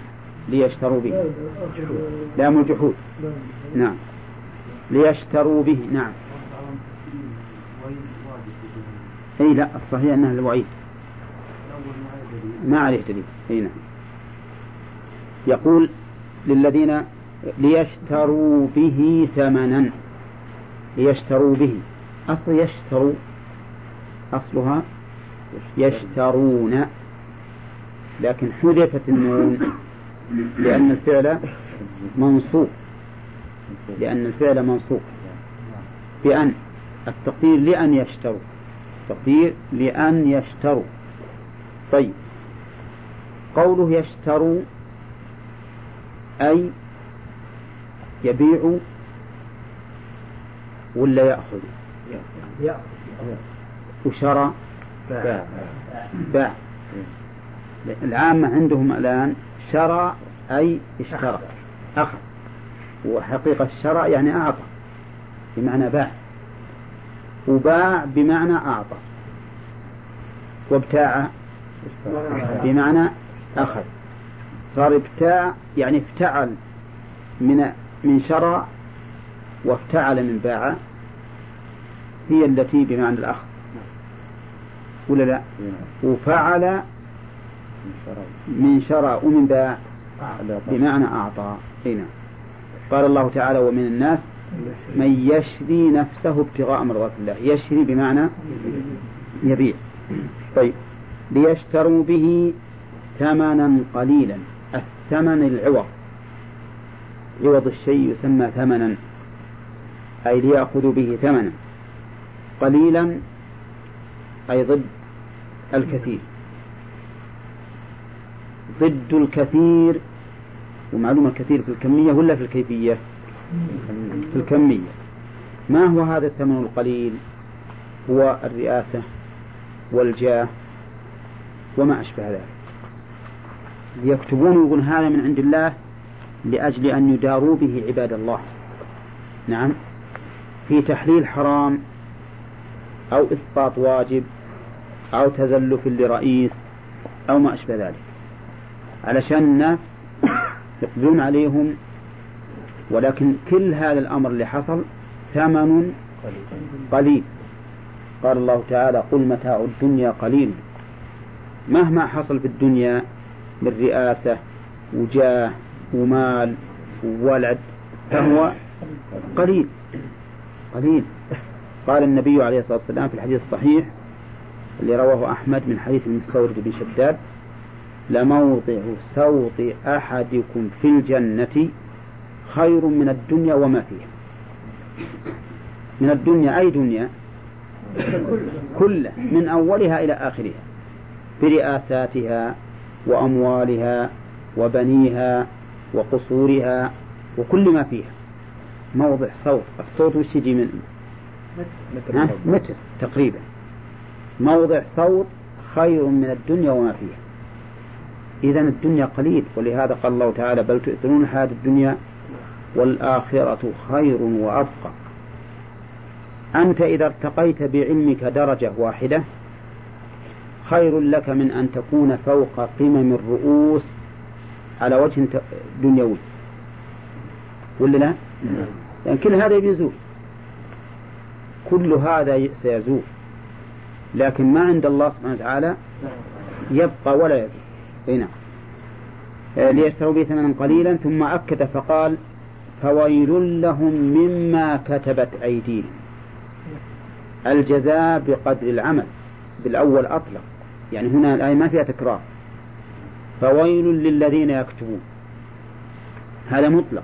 S1: ليشتروا به. لام الجحود.
S6: لا.
S1: نعم. ليشتروا به نعم. أي لا الصحيح أنها الوعيد. ما عليه دليل. أي نعم. يقول للذين ليشتروا به ثمنا. ليشتروا به. أصل يشتروا أصلها يشترون. لكن حذفت النون لأن الفعل منصوب. لأن الفعل منصوب. بأن. التقدير لأن يشتروا. تقدير لأن يشتروا. طيب. قوله يشتروا أي يبيع ولا يأخذ. وشرى. باع. العامة عندهم الآن شرى أي اشترى. أخذ. وحقيقة الشرى يعني أعطى. بمعنى باع. وباع بمعنى أعطى. وابتاع بمعنى أخذ. صار ابتاع يعني افتعل من من شرى وافتعل من باع. هي التي بمعنى الأخذ. ولا لا؟ وفعل من شرى ومن باع. بمعنى أعطى. هنا قال الله تعالى ومن الناس من يشري نفسه ابتغاء مرضات الله. يشري بمعنى يبيع. طيب. ليشتروا به ثمنا قليلا. الثمن العوض. عوض الشيء يسمى ثمنا. أي ليأخذوا به ثمنا. قليلا أي ضد الكثير. ضد الكثير ومعلومة الكثير في الكمية ولا في الكيفية؟ في الكمية. ما هو هذا الثمن القليل؟ هو الرئاسة والجاه وما أشبه ذلك. ليكتبون يقول هذا من عند الله لأجل أن يداروا به عباد الله. نعم. في تحليل حرام أو إسقاط واجب أو تزلف لرئيس أو ما أشبه ذلك. علشان الناس يقبلون عليهم ولكن كل هذا الأمر اللي حصل ثمن قليل. قال الله تعالى قل متاع الدنيا قليل. مهما حصل في الدنيا من رئاسة وجاه ومال وولد فهو قليل. قليل. قال النبي عليه الصلاة والسلام في الحديث الصحيح اللي رواه أحمد من حديث المستورد بن شداد لموضع سوط أحدكم في الجنة خير من الدنيا وما فيها. من الدنيا أي دنيا؟ كلها من أولها إلى آخرها برئاساتها وأموالها وبنيها وقصورها وكل ما فيها. موضع صوت الصوت وش يجي من؟ متر, متر تقريبا. موضع صوت خير من الدنيا وما فيها. إذا الدنيا قليل ولهذا قال الله تعالى بل تؤثرون الحياة الدنيا والآخرة خير وأبقى. أنت إذا ارتقيت بعلمك درجة واحدة خير لك من أن تكون فوق قمم الرؤوس على وجه دنيوي. ولا لا؟ يعني كل هذا يزول كل هذا سيزول. لكن ما عند الله سبحانه وتعالى يبقى ولا يزول إي نعم. آه، ليشتروا به ثمنا قليلا ثم أكد فقال فويل لهم مما كتبت أيديهم. الجزاء بقدر العمل بالأول أطلق. يعني هنا الآية ما فيها تكرار. فويل للذين يكتبون. هذا مطلق.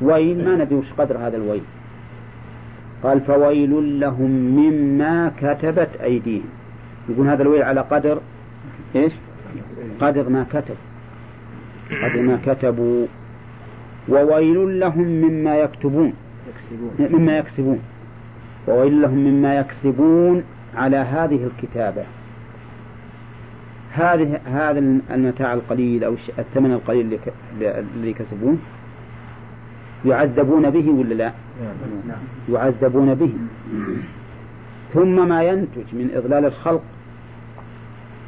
S1: ويل ما ندري وش قدر هذا الويل. قال فويل لهم مما كتبت أيديهم. يقول هذا الويل على قدر إيش؟ قدر ما كتب. قدر ما كتبوا. وويل لهم مما يكتبون. مما يكسبون. وويل لهم مما يكسبون على هذه الكتابة. هذه هذا المتاع القليل أو الثمن القليل الذي كسبوه يعذبون به ولا لا؟ يعذبون به. ثم ما ينتج من إضلال الخلق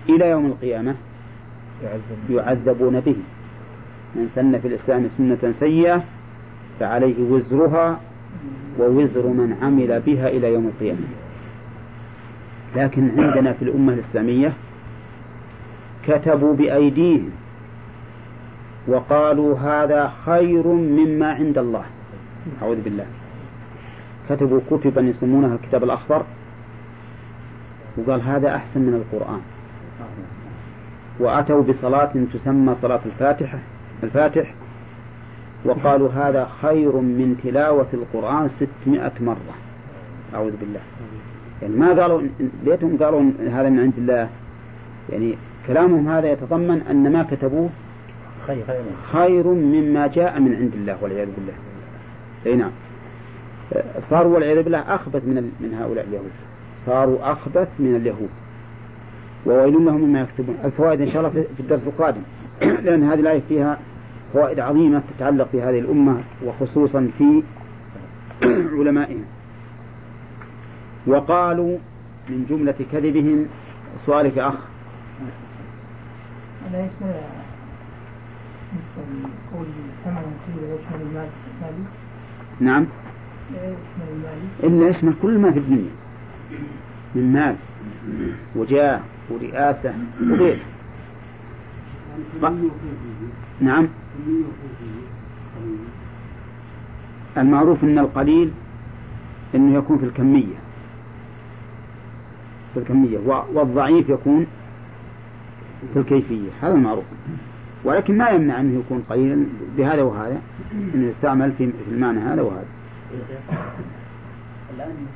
S1: إلى يوم القيامة يعذبون به. من سن في الإسلام سنة سيئة فعليه وزرها ووزر من عمل بها إلى يوم القيامة. لكن عندنا في الأمة الإسلامية كتبوا بأيديهم وقالوا هذا خير مما عند الله. أعوذ بالله. كتبوا كتبا يسمونها الكتاب الأخضر. وقال هذا أحسن من القرآن. وأتوا بصلاة تسمى صلاة الفاتحة الفاتح. وقالوا هذا خير من تلاوة القرآن ستمائة مرة. أعوذ بالله. يعني ما قالوا ليتهم قالوا هذا من عند الله. يعني كلامهم هذا يتضمن أن ما كتبوه خير خير. مما جاء من عند الله والعياذ بالله. أي نعم. صاروا والعياذ بالله أخبث من من هؤلاء اليهود. صاروا أخبث من اليهود. وويل لهم مما يكسبون الفوائد إن شاء الله في الدرس القادم. لأن هذه الآية فيها فوائد عظيمة تتعلق بهذه الأمة وخصوصا في علمائها وقالوا من جملة كذبهم سؤالك أخ.
S8: أليس مثل قول ثمن قيل يشمل المال؟
S1: نعم. إلا يشمل كل ما في الدنيا. من مال وجاه ورئاسة وغيره. نعم. المعروف أن القليل أنه يكون في الكمية. في الكمية. والضعيف يكون في الكيفية. هذا المعروف. ولكن ما يمنع أنه يكون قليلا بهذا وهذا. أنه يستعمل في المعنى هذا وهذا.
S2: الآن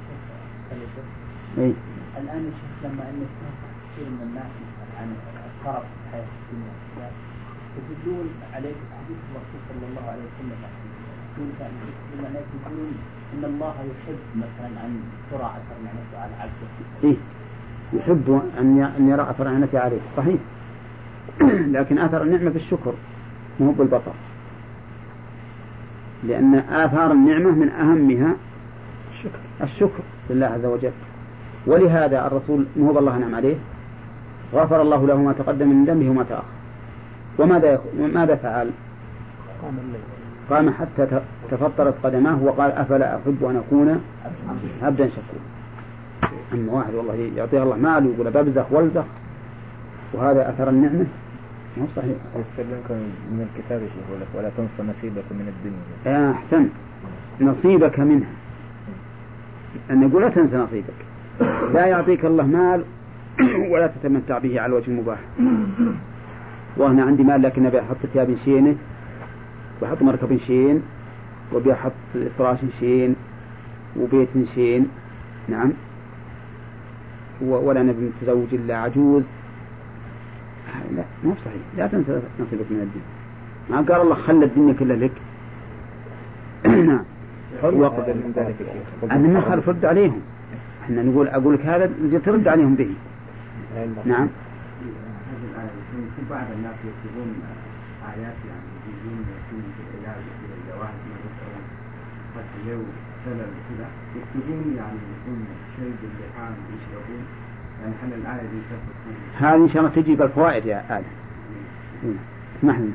S1: إيه؟
S2: الآن لما أن كثير من الناس عن الطرف في الحياة الدنيا يدلون عليه حديث الرسول صلى الله عليه وسلم يقولون إن الله يحب مثلا أن ترى أثر نعمته على عبده.
S1: إيه؟ يحب أن أن يرى أثر نعمته عليه صحيح لكن أثر النعمة بالشكر مو بالبطر لأن آثار النعمة من أهمها الشكر. الشكر لله عز وجل. ولهذا الرسول مو بالله نعم عليه غفر الله له ما تقدم من ذنبه وما تأخر. وماذا ماذا فعل؟
S7: قام الليل.
S1: قام حتى تفطرت قدماه وقال أفلا أحب أن أكون عبدا شكورا. أما واحد والله يعطيه الله مال ويقول ببزخ وألزخ. وهذا أثر النعمة. مو صحيح.
S9: يستلمكم من الكتاب يقول لك؟ ولا تنسى نصيبك من الدنيا.
S1: يا أحسنت نصيبك منها. أن يقول لا تنسى نصيبك. لا يعطيك الله مال ولا تتمتع به على الوجه المباح. وأنا عندي مال لكن أبي أحط ثياب شينة وأحط مركب شين وأبي أحط فراش شين وبيت شين. نعم. ولا نبي متزوج إلا عجوز. لا مو صحيح. لا تنسى نصيبك من الدين. ما قال الله خلى الدنيا كلها لك. نعم
S9: من ذلك الشيخ
S1: أنا ما خالف رد عليهم. إحنا نقول أقول لك هذا ترد عليهم به. نعم.
S3: بعض الناس يكتبون آيات يعني يجيبون في العلاج في الجواهر ما يسألون حتى لو سلل كذا يكتبون يعني يكون شيء باللحام يشربون. يعني
S1: هذه إن شاء الله تجي بالفوائد يا آدم. اسمح لي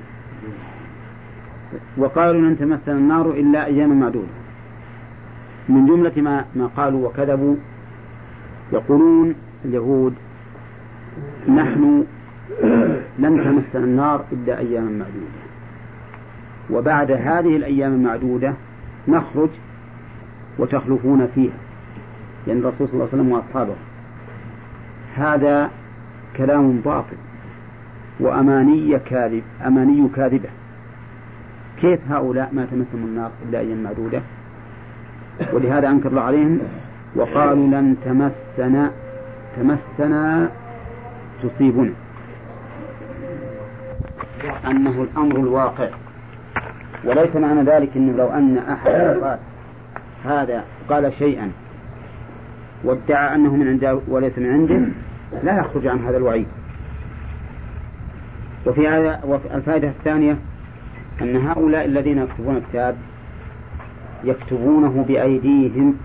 S1: وقالوا لن تمسنا النار إلا أياما معدودة. من جملة ما, ما قالوا وكذبوا يقولون اليهود نحن لن تمسنا النار إلا أياما معدودة. وبعد هذه الأيام المعدودة نخرج وتخلفون فيها. لأن الرسول صلى الله عليه وسلم وأصحابه. هذا كلام باطل وأماني كاذب أماني كاذبة. كيف هؤلاء ما تمسهم النار إلا أيام معدودة؟ ولهذا أنكر الله عليهم وقالوا لن تمسنا تمسنا تصيبنا. أنه الأمر الواقع. وليس معنى ذلك أنه لو أن أحد قال هذا قال شيئا وادعى أنه من عنده وليس من عنده لا يخرج عن هذا الوعيد. وفي هذا وفي الفائدة الثانية أن هؤلاء الذين يكتبون الكتاب يكتبونه بأيديهم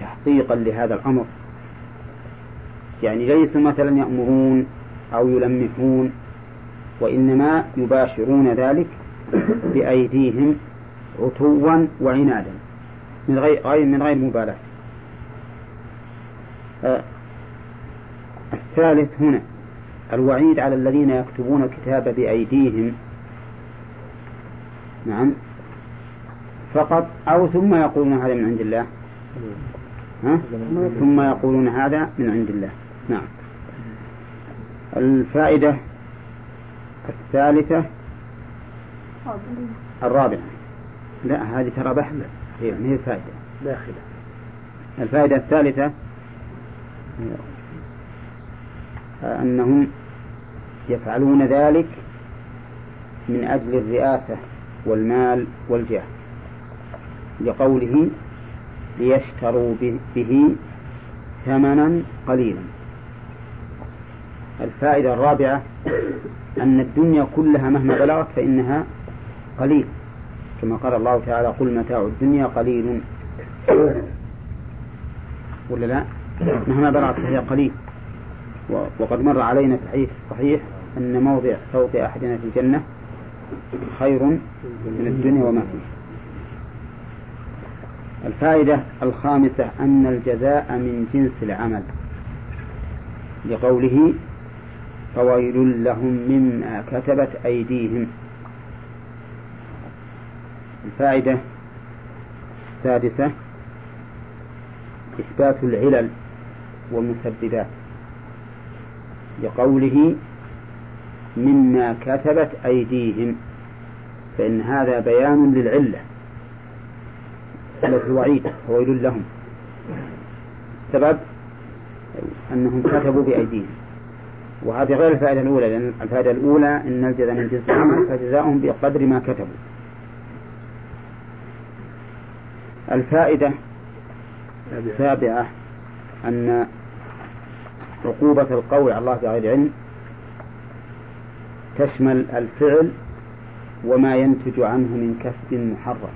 S1: تحقيقا لهذا الأمر. يعني ليسوا مثلا يأمرون أو يلمحون وإنما يباشرون ذلك بأيديهم عتوا وعنادا من غير من غير مبالاة الثالث هنا الوعيد على الذين يكتبون الكتاب بأيديهم. نعم. فقط أو ثم يقولون هذا من عند الله؟ ها؟ ثم يقولون هذا من عند الله. نعم. الفائدة الثالثة الرابعة. لا هذه ترى بحث. هي ما هي فائدة
S7: داخلة.
S1: الفائدة الثالثة أنهم يفعلون ذلك من أجل الرئاسة والمال والجاه لقوله ليشتروا به ثمنا قليلا. الفائدة الرابعة أن الدنيا كلها مهما بلغت فإنها قليل كما قال الله تعالى قل متاع الدنيا قليل. ولا لا؟ مهما بلغت فهي قليل وقد مر علينا في الحديث الصحيح أن موضع صوت أحدنا في الجنة خير من الدنيا وما فيها الفائدة الخامسة أن الجزاء من جنس العمل. لقوله فويل لهم مما كتبت أيديهم. الفائدة السادسة إثبات العلل والمسببات لقوله مما كتبت أيديهم فإن هذا بيان للعلة. التي وعيد فويل لهم. السبب أنهم كتبوا بأيديهم. وهذه غير الفائدة الأولى لأن الفائدة الأولى أن الجزاء من جنس العمل فجزاؤهم بقدر ما كتبوا. الفائدة السابعة أن عقوبة القول على الله بغير علم تشمل الفعل وما ينتج عنه من كسب محرم.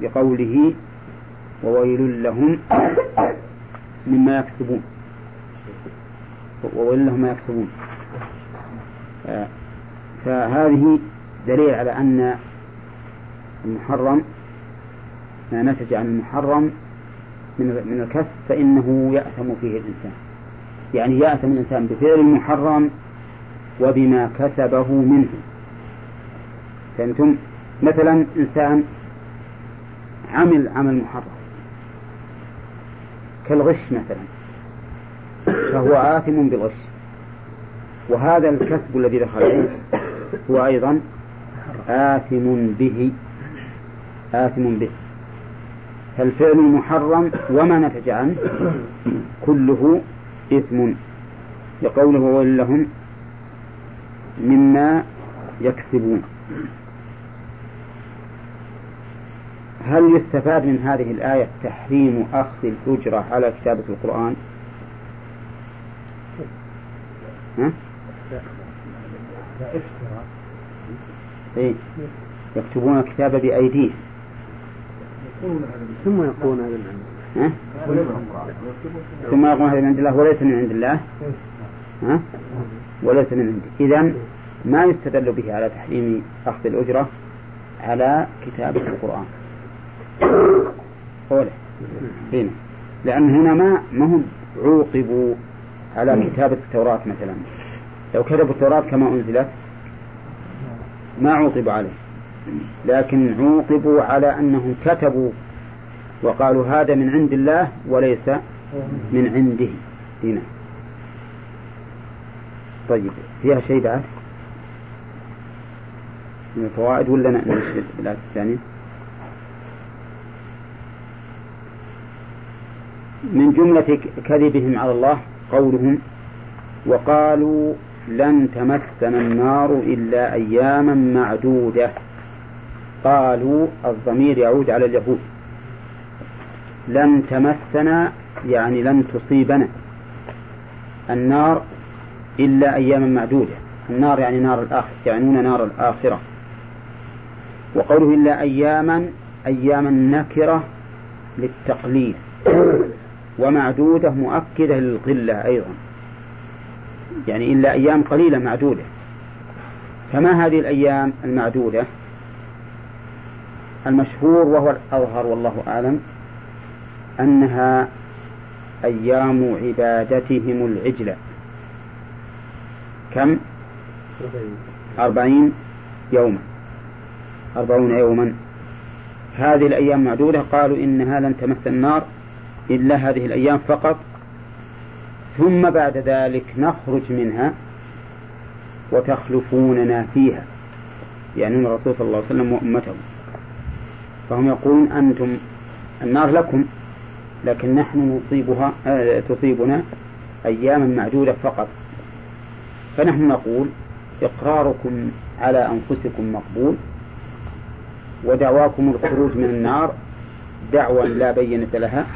S1: بقوله وويل لهم مما يكسبون. وويل لهم ما يكسبون. فهذه دليل على أن المحرم ما نتج عن المحرم من من الكسب فإنه يأثم فيه الإنسان. يعني يأثم الإنسان بفعل المحرم وبما كسبه منه. فهمتم؟ مثلا إنسان عمل عمل محرم. كالغش مثلا. فهو آثم بالغش. وهذا الكسب الذي دخل عليه هو أيضا آثم به. آثم به. فالفعل المحرم وما نتج عنه كله إثم لقوله ويل لهم مما يكسبون هل يستفاد من هذه الآية تحريم أخذ الأجرة على كتابة القرآن؟ ها؟ إيه؟ يكتبون الكتاب بأيديهم
S7: ثم يقولون هذا من
S1: ها؟ ثم يقولون هذا من عند الله وليس من عند الله. ها؟ وليس من عندي إذا ما يستدل به على تحريم أخذ الأجرة على كتابة القرآن. أوله هنا لأن هنا ما ما هم عوقبوا على كتابة التوراة مثلا. لو كتبوا التوراة كما أنزلت ما عوقبوا عليه. لكن عوقبوا على أنهم كتبوا وقالوا هذا من عند الله وليس من عنده. هنا. طيب فيها شيء بعد؟ من الفوائد ولا نمشي بالآية الثانية من جملة كذبهم على الله قولهم وقالوا لن تمسنا النار إلا أياما معدودة. قالوا الضمير يعود على اليهود. لن تمسنا يعني لن تصيبنا النار إلا أياما معدودة. النار يعني نار الآخرة يعنون نار الآخرة. وقوله إلا أياما أياما نكرة للتقليل. ومعدودة مؤكدة للقلة أيضا. يعني إلا أيام قليلة معدودة. فما هذه الأيام المعدودة؟ المشهور وهو الأظهر والله أعلم أنها أيام عبادتهم العجلة كم؟ أربعين يوما. أربعون يوما. هذه الأيام معدودة. قالوا إنها لن تمس النار إلا هذه الأيام فقط. ثم بعد ذلك نخرج منها وتخلفوننا فيها. يعني الرسول صلى الله عليه وسلم وأمته. فهم يقولون أنتم النار لكم لكن نحن نصيبها آه تصيبنا أياما معدودة فقط. فنحن نقول إقراركم على أنفسكم مقبول ودعواكم الخروج من النار دعوى لا بينة لها.